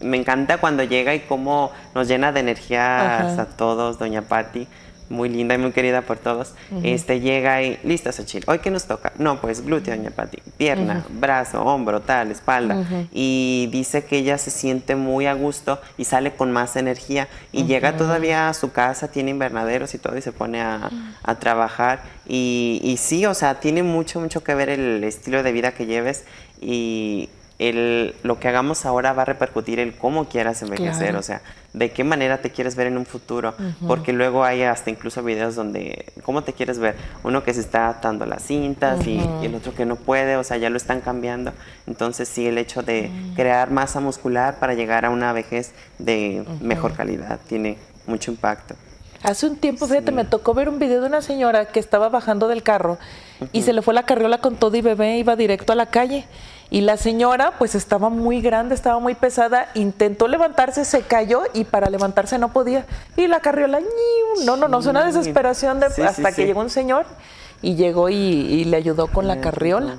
me encanta cuando llega y cómo nos llena de energía a todos, doña Patti muy linda y muy querida por todos, este llega y, lista Xochitl, ¿hoy qué nos toca? No, pues glúteo, doña Pati, pierna, brazo, hombro, tal, espalda. Y dice que ella se siente muy a gusto y sale con más energía. Y llega todavía a su casa, tiene invernaderos y todo, y se pone a, trabajar. Y, y sí, o sea, tiene mucho, mucho que ver el estilo de vida que lleves. Y, el, lo que hagamos ahora va a repercutir en cómo quieras envejecer, o sea, de qué manera te quieres ver en un futuro, porque luego hay hasta incluso videos donde, ¿cómo te quieres ver? Uno que se está atando las cintas y, el otro que no puede, o sea, ya lo están cambiando. Entonces sí, el hecho de crear masa muscular para llegar a una vejez de mejor calidad tiene mucho impacto. Hace un tiempo, fíjate, me tocó ver un video de una señora que estaba bajando del carro y se le fue la carriola con todo y bebé, iba directo a la calle. Y la señora, pues estaba muy grande, estaba muy pesada, intentó levantarse, se cayó y para levantarse no podía. Y la carriola, no, no, no, es una desesperación de, hasta que llegó un señor y llegó y, le ayudó con la carriola.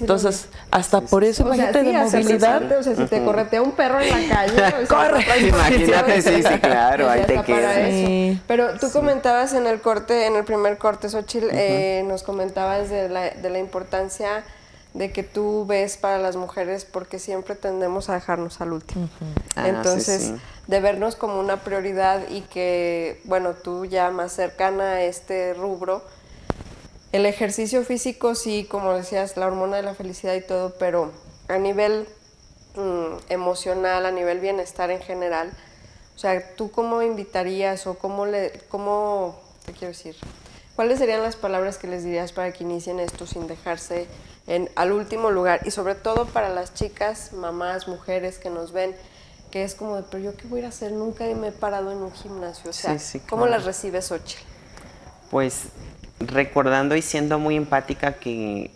Entonces, hasta por eso, imagínate de movilidad. O sea, si te corretea un perro en la calle, corre. Imagínate, sí, sí, claro, ahí te quedas. Pero tú comentabas en el corte, en el primer corte, Xochitl, eh, nos comentabas de la, de la importancia de que tú ves para las mujeres porque siempre tendemos a dejarnos al último. Ah, Entonces, de vernos como una prioridad y que, bueno, tú ya más cercana a este rubro, el ejercicio físico sí, como decías, la hormona de la felicidad y todo, pero a nivel mm, emocional, a nivel bienestar en general, o sea, ¿tú cómo invitarías o cómo le, cómo, te quiero decir? ¿Cuáles serían las palabras que les dirías para que inicien esto sin dejarse en, al último lugar. Y sobre todo para las chicas, mamás, mujeres que nos ven, que es como de, pero yo qué voy a hacer, nunca me he parado en un gimnasio, o sea, ¿cómo las recibes, Xochitl? Pues recordando y siendo muy empática que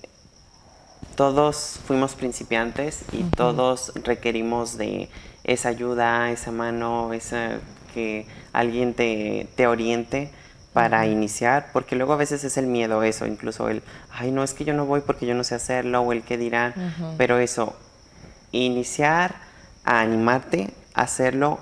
todos fuimos principiantes y todos requerimos de esa ayuda, esa mano, esa que alguien te, te oriente para iniciar, porque luego a veces es el miedo eso, incluso el, ay, no es que yo no voy porque yo no sé hacerlo o el que dirán, pero eso, iniciar a animarte a hacerlo,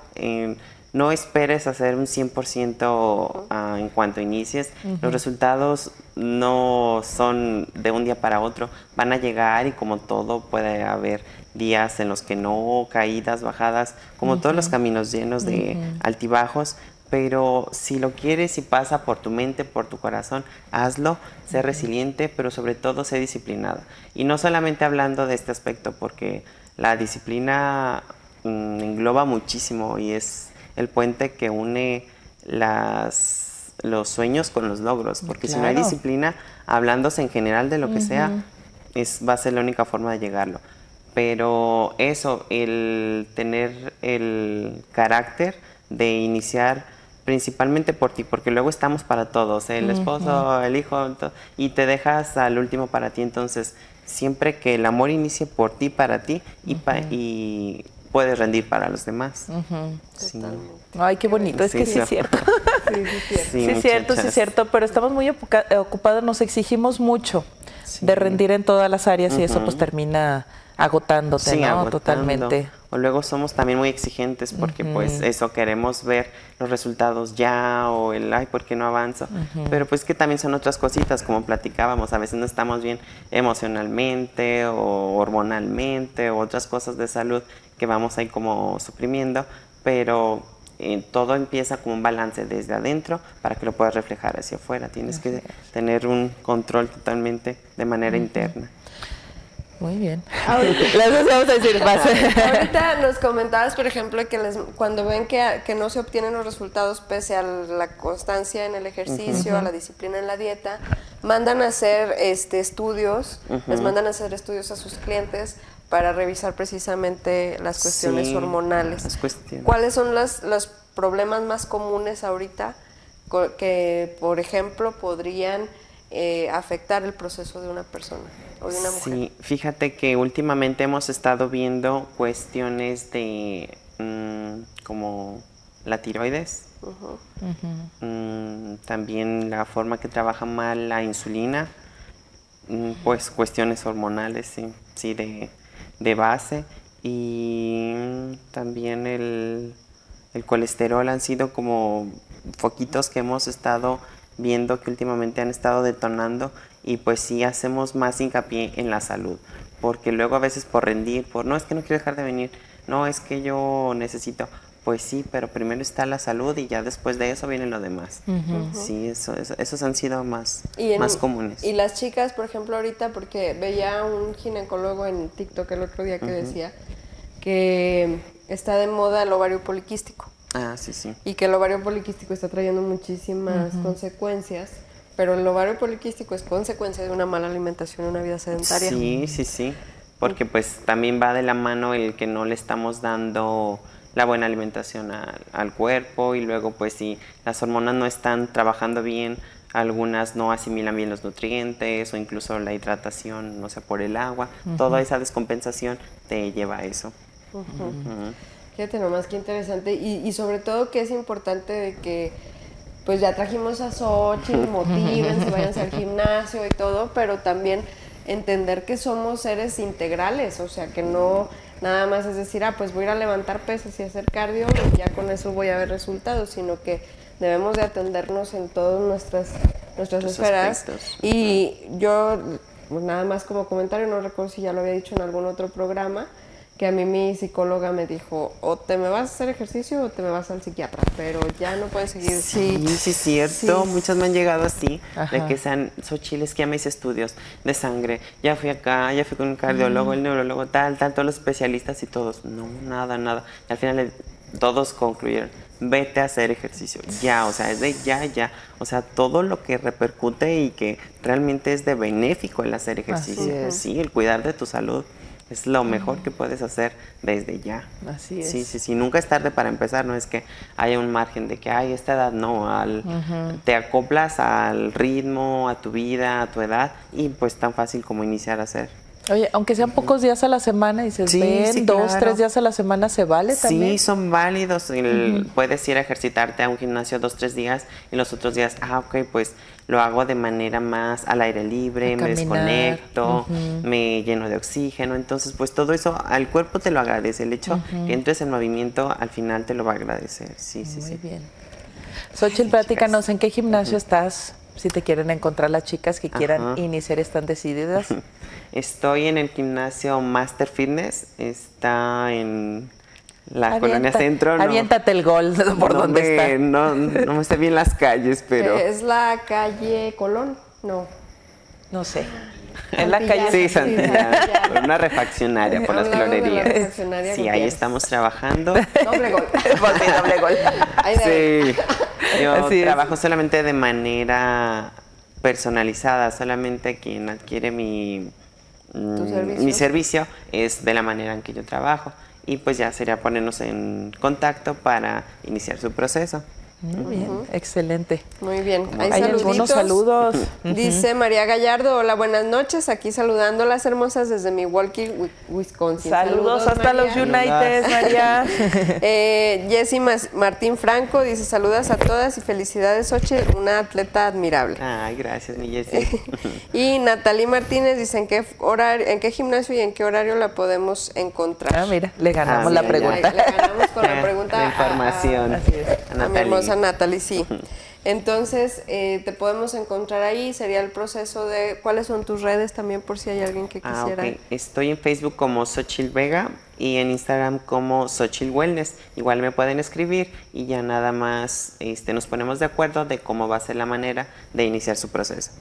no esperes hacer un 100% ah, en cuanto inicies, los resultados no son de un día para otro, van a llegar y como todo puede haber días en los que no, caídas, bajadas, como todos los caminos llenos de altibajos, pero si lo quieres y pasa por tu mente, por tu corazón, hazlo, sé resiliente, pero sobre todo sé disciplinada. Y no solamente hablando de este aspecto, porque la disciplina mm, engloba muchísimo y es el puente que une las, los sueños con los logros, porque si no hay disciplina, hablándose en general de lo que sea, es, va a ser la única forma de llegarlo. Pero eso, el tener el carácter de iniciar principalmente por ti, porque luego estamos para todos, el esposo, el hijo, y te dejas al último para ti. Entonces, siempre que el amor inicie por ti, para ti, y, y puedes rendir para los demás. Ay, qué bonito, es que sí es cierto. sí, es cierto, sí es cierto, pero estamos muy ocupados, nos exigimos mucho de rendir en todas las áreas y eso pues termina agotándote, ¿no? Totalmente. O luego somos también muy exigentes porque pues eso, queremos ver los resultados ya o el, ay, ¿por qué no avanzo? Pero pues que también son otras cositas, como platicábamos, a veces no estamos bien emocionalmente o hormonalmente o otras cosas de salud que vamos ahí como suprimiendo, pero eh, todo empieza como un balance desde adentro para que lo puedas reflejar hacia afuera. Tienes que tener un control totalmente de manera interna. Muy bien. Ahorita, nos comentabas, por ejemplo, que cuando ven que, que, no se obtienen los resultados pese a la constancia en el ejercicio, a la disciplina en la dieta, mandan a hacer este, estudios, les mandan a hacer estudios a sus clientes para revisar precisamente las cuestiones hormonales. ¿Cuáles son las, los problemas más comunes ahorita que, por ejemplo, podrían eh, afectar el proceso de una persona o de una mujer. Sí, fíjate que últimamente hemos estado viendo cuestiones de mm, como la tiroides, mm, también la forma que trabaja mal la insulina, mm, pues cuestiones hormonales, sí, sí de, de base. Y también el, el colesterol han sido como foquitos que hemos estado viendo que últimamente han estado detonando y pues sí hacemos más hincapié en la salud, porque luego a veces por rendir, por no es que no quiero dejar de venir, no es que yo necesito, pues sí, pero primero está la salud y ya después de eso viene lo demás. Sí, eso, esos han sido más, más comunes. Y las chicas, por ejemplo, ahorita, porque veía un ginecólogo en TikTok el otro día que decía que está de moda el ovario poliquístico. Ah, sí, sí. Y que el ovario poliquístico está trayendo muchísimas consecuencias, pero el ovario poliquístico es consecuencia de una mala alimentación y una vida sedentaria. Sí, sí, sí. Porque pues también va de la mano el que no le estamos dando la buena alimentación al cuerpo y luego pues si las hormonas no están trabajando bien, algunas no asimilan bien los nutrientes o incluso la hidratación, no sé, por el agua, toda esa descompensación te lleva a eso. Fíjate nomás qué interesante y, sobre todo que es importante de que pues ya trajimos a Xochitl, motiven, se vayan al gimnasio y todo, pero también entender que somos seres integrales, o sea, que no nada más es decir, ah, pues voy a ir a levantar pesas y hacer cardio y ya con eso voy a ver resultados, sino que debemos de atendernos en todas nuestras, nuestras esferas. Y yo, pues nada más como comentario, no recuerdo si ya lo había dicho en algún otro programa, que a mí mi psicóloga me dijo, o te me vas a hacer ejercicio o te me vas al psiquiatra, pero ya no puedes seguir. Sí, sí, es cierto. Muchas me han llegado así, de que sean, soy chiles que ya me hice estudios de sangre, ya fui acá, ya fui con un cardiólogo, el neurólogo, tal, tal, todos los especialistas y todos. No, nada, nada. Y al final todos concluyeron, vete a hacer ejercicio, ya, o sea, es de ya, ya. O sea, todo lo que repercute y que realmente es de benéfico el hacer ejercicio, sí, el cuidar de tu salud. Es lo mejor que puedes hacer desde ya. Así es. Sí, sí, sí. Nunca es tarde para empezar. No es que haya un margen de que, ay, esta edad no. Al, Te acoplas al ritmo, a tu vida, a tu edad y pues tan fácil como iniciar a hacer. Oye, aunque sean pocos días a la semana y se ven, dos, tres días a la semana, ¿se vale también? Sí, son válidos. Puedes ir a ejercitarte a un gimnasio dos, tres días y los otros días, ah, ok, pues lo hago de manera más al aire libre, me desconecto, me lleno de oxígeno. Entonces, pues todo eso al cuerpo te lo agradece. El hecho que entres en movimiento al final te lo va a agradecer. Sí, sí, sí. Muy bien. Xochitl, platícanos, ¿en qué gimnasio estás? Si te quieren encontrar las chicas que quieran iniciar, están decididas. Estoy en el gimnasio Master Fitness, está en la colonia centro. No, aviéntate el gol por donde está. No, no me sé bien las calles, pero. ¿Es la calle Colón? No. No sé. En la calle Sí, Santillán. por una refaccionaria, por las florerías. Sí, ahí estamos trabajando. Doble gol. doble gol. Sí. Yo trabajo solamente de manera personalizada, solamente quien adquiere mi Mm, mi servicio es de la manera en que yo trabajo y pues ya sería ponernos en contacto para iniciar su proceso. Muy bien, excelente. Muy bien. Hay, algunos saludos. Dice María Gallardo, hola, buenas noches. Aquí saludando a las hermosas desde Milwaukee, Wisconsin. Saludos, hasta los United, María. eh, Jessy Martín Franco dice, saludas a todas y felicidades, Oche, una atleta admirable. Ay, gracias, mi Jessy. y Natalie Martínez dice, ¿en qué, horario, ¿en qué gimnasio y en qué horario la podemos encontrar? Ah, mira, le ganamos ah, la pregunta. Le, ganamos con la pregunta. La información. A, a, Natalie, sí. Entonces, eh, te podemos encontrar ahí, sería el proceso de cuáles son tus redes también por si hay alguien que ah, quisiera. Estoy en Facebook como Xochil Vega y en Instagram como Xochil Wellness. Igual me pueden escribir y ya nada más este, nos ponemos de acuerdo de cómo va a ser la manera de iniciar su proceso.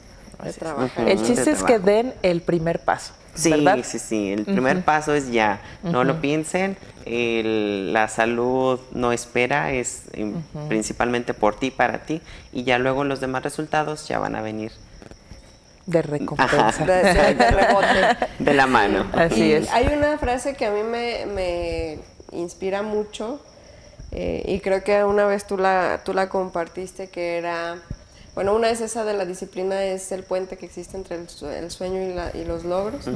el chiste es que den el primer paso. Sí, sí, sí. El primer paso es ya. No lo piensen. la salud no espera, es em, principalmente por ti, para ti. Y ya luego los demás resultados ya van a venir. De recompensa. De, la mano. Así es. Hay una frase que a mí me, inspira mucho. Eh, y creo que una vez tú la, tú la compartiste que era bueno, una es esa de la disciplina, es el puente que existe entre el, sueño y, los logros.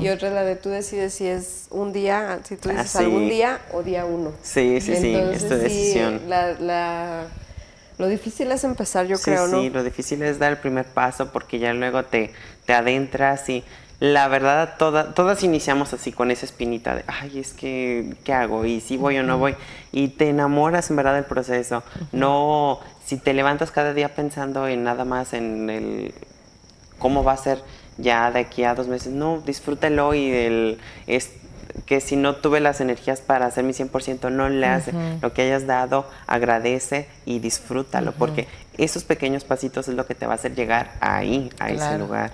Y otra es la de tú decides si es un día, si tú dices ah, algún día o día uno. Sí, sí, sí, es tu decisión. lo difícil es empezar, yo creo, ¿no? Sí, lo difícil es dar el primer paso porque ya luego te, te adentras y la verdad, toda, todas iniciamos así con esa espinita de, ay, es que, ¿qué hago? ¿Y si voy o no voy? Y te enamoras en verdad del proceso. No, si te levantas cada día pensando en nada más en el cómo va a ser ya de aquí a dos meses, no, disfrútalo y el, es que si no tuve las energías para hacer mi 100%, no le hace. Lo que hayas dado, agradece y disfrútalo, porque esos pequeños pasitos es lo que te va a hacer llegar ahí, a ese lugar.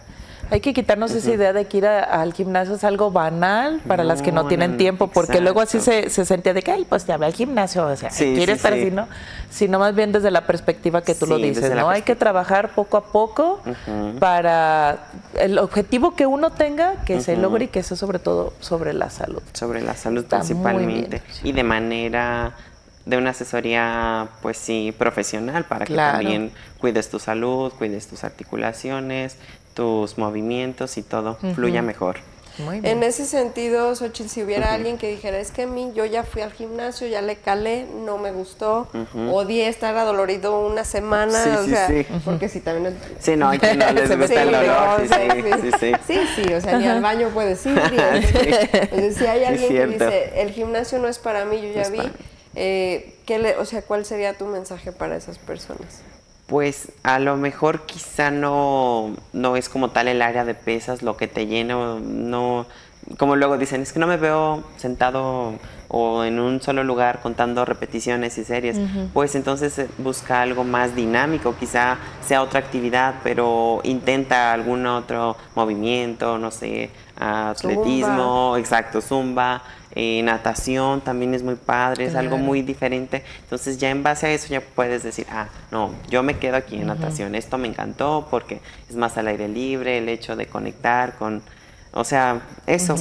Hay que quitarnos esa idea de que ir al gimnasio es algo banal para las que no tienen tiempo, porque luego así se, se, sentía de que, ay, pues ya ve al gimnasio, o sea, quiere estar así, ¿no? Sino más bien desde la perspectiva que tú lo dices, ¿no? Hay que trabajar poco a poco para el objetivo que uno tenga, que se logre y que sea sobre todo sobre la salud. Sobre la salud principalmente. Y de manera de una asesoría, pues sí, profesional, para que también cuides tu salud, cuides tus articulaciones, tus movimientos y todo fluya mejor. En ese sentido, Xochitl, si hubiera alguien que dijera, es que a mí yo ya fui al gimnasio, ya le calé, no me gustó, odié estar adolorido una semana, o sea, porque si también... Sí, no, hay que no les gusta el dolor, sí, sí, sí, sí, o sea, ni al baño puedes ir. Entonces, si hay alguien que dice, el gimnasio no es para mí, yo ya vi, eh, ¿qué le, o sea, ¿cuál sería tu mensaje para esas personas? Pues a lo mejor quizá no, no es como tal el área de pesas lo que te llena, no, como luego dicen, es que no me veo sentado o en un solo lugar contando repeticiones y series, pues entonces eh, busca algo más dinámico, quizá sea otra actividad, pero intenta algún otro movimiento, no sé, atletismo, exacto, zumba, eh, natación también es muy padre, es algo muy diferente. Entonces ya en base a eso ya puedes decir, ah, no, yo me quedo aquí en natación, esto me encantó porque es más al aire libre, el hecho de conectar con, o sea, eso,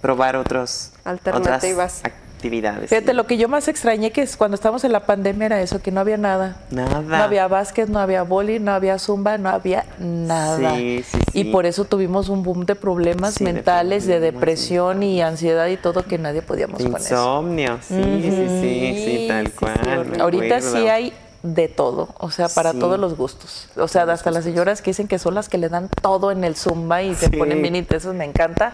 probar otros alternativas actividades. Fíjate, lo que yo más extrañé que es cuando estábamos en la pandemia era eso, que no había nada. Nada. No había básquet, no había boli, no había zumba, no había nada. Sí, sí, y por eso tuvimos un boom de problemas mentales, de, depresión y ansiedad y todo que nadie podíamos poner. Insomnio, sí, sí, sí, sí, tal cual. Ahorita sí hay de todo, o sea, para todos los gustos. O sea, hasta las señoras que dicen que son las que le dan todo en el zumba y se ponen mini eso me encanta.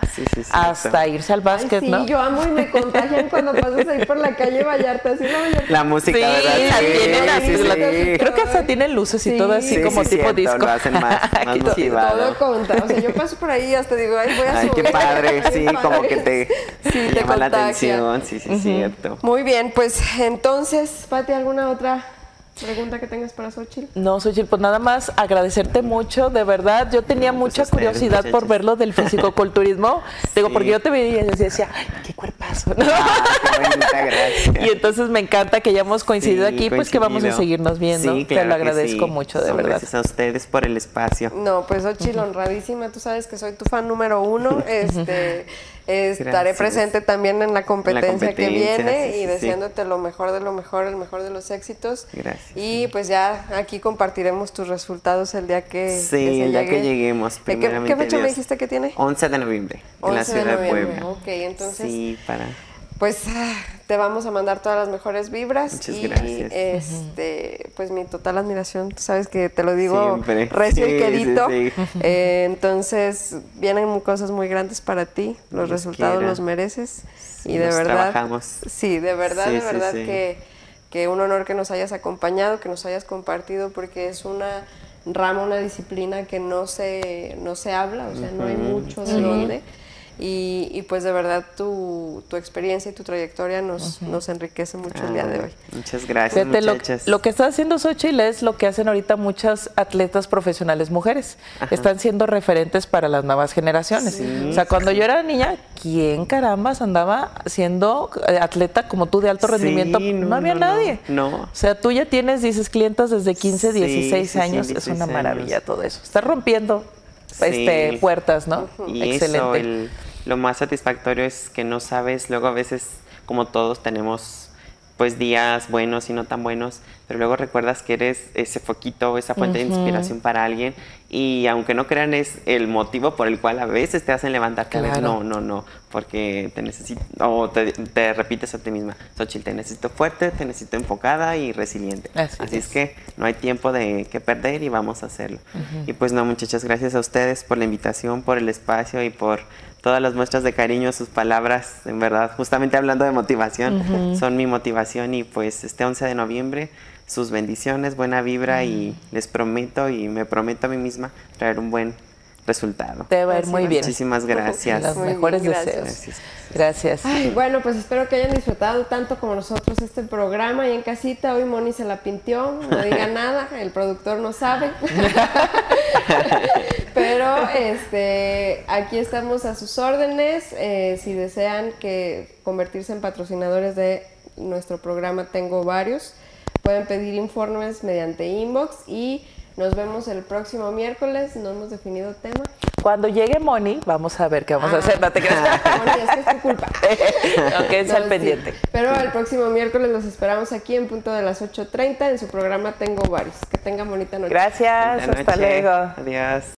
hasta irse al básquet, Ay, ¿no? yo amo y me contagian cuando pasas ahí por la calle Vallarta, así la música, ¿verdad? Tiene creo que hasta tiene luces y todo así como tipo disco. Lo hacen más, más todo conta, o sea, yo paso por ahí y hasta digo, ay, voy a Ay, qué padre, sí, como que te, llama la atención, sí, sí, cierto. Muy bien, pues entonces, Pati, ¿alguna otra ¿Pregunta que tengas para Xochitl? No, Xochitl, pues nada más agradecerte mucho, de verdad. Yo tenía pues mucha curiosidad por ver lo del fisicoculturismo. Digo, porque yo te veía y decía, ¡ay, qué cuerpazo! Ah, qué y entonces me encanta que hayamos coincidido aquí, pues que vamos a seguirnos viendo. te lo agradezco mucho, de verdad. Gracias a ustedes por el espacio. No, pues Xochitl, honradísima. Tú sabes que soy tu fan número uno. Este. Estaré presente también en la competencia, que viene y deseándote lo mejor de lo mejor, el mejor de los éxitos. Gracias. Y pues ya aquí compartiremos tus resultados el día que, sí, el día que lleguemos. ¿Qué, ¿Qué, fecha me dijiste que tiene? 11 de noviembre, en la ciudad de, Puebla. Ok, entonces. Sí, para. Pues te vamos a mandar todas las mejores vibras. Muchas y, gracias. Este, pues mi total admiración, tú sabes que te lo digo recio y quedito. Eh, entonces, vienen cosas muy grandes para ti, los resultados los mereces. y de verdad. Trabajamos. Sí, de verdad, de verdad que, que un honor que nos hayas acompañado, que nos hayas compartido, porque es una rama, una disciplina que no se, no se habla, o sea, no hay mucho de dónde. Y, pues de verdad tu, tu, experiencia y tu trayectoria nos, nos enriquece mucho el día de hoy. Muchas gracias. lo, que está haciendo Xochitl es lo que hacen ahorita muchas atletas profesionales mujeres. Están siendo referentes para las nuevas generaciones. o sea, cuando yo era niña, ¿quién carambas andaba siendo eh, atleta como tú de alto rendimiento? no, había nadie. No. O sea, tú ya tienes, dices, clientas desde 15, 16 años. es una maravilla todo eso. Está rompiendo este, puertas, ¿no? Y Excelente lo más satisfactorio es que no sabes, luego a veces como todos tenemos pues días buenos y no tan buenos, pero luego recuerdas que eres ese foquito, esa fuente de inspiración para alguien y aunque no crean es el motivo por el cual a veces te hacen levantarte claro. no, no, no, porque te necesito, o te, repites a ti misma, Xochitl, te necesito fuerte, te necesito enfocada y resiliente. Así, es. que no hay tiempo de que perder y vamos a hacerlo. Y pues no, muchachas, gracias a ustedes por la invitación, por el espacio y por todas las muestras de cariño, sus palabras, en verdad, justamente hablando de motivación, son mi motivación y pues este 11 de noviembre sus bendiciones, buena vibra y les prometo y me prometo a mí misma traer un buen resultado. Te va a ir muy bien. Muchísimas gracias. Los mejores deseos. Gracias. bueno, pues espero que hayan disfrutado tanto como nosotros este programa y en casita. Hoy Moni se la pintió, no diga nada, el productor no sabe. Pero este, aquí estamos a sus órdenes. Eh, si desean que convertirse en patrocinadores de nuestro programa, tengo varios. Pueden pedir informes mediante inbox y nos vemos el próximo miércoles. No hemos definido tema. Cuando llegue Moni, vamos a ver qué vamos a hacer. No te creas. Moni, es que es tu culpa. ok, es al pendiente. Pero el próximo miércoles los esperamos aquí en punto de las 8.30. En su programa tengo varios. Que tengan bonita noche. Gracias. Hasta luego. Adiós.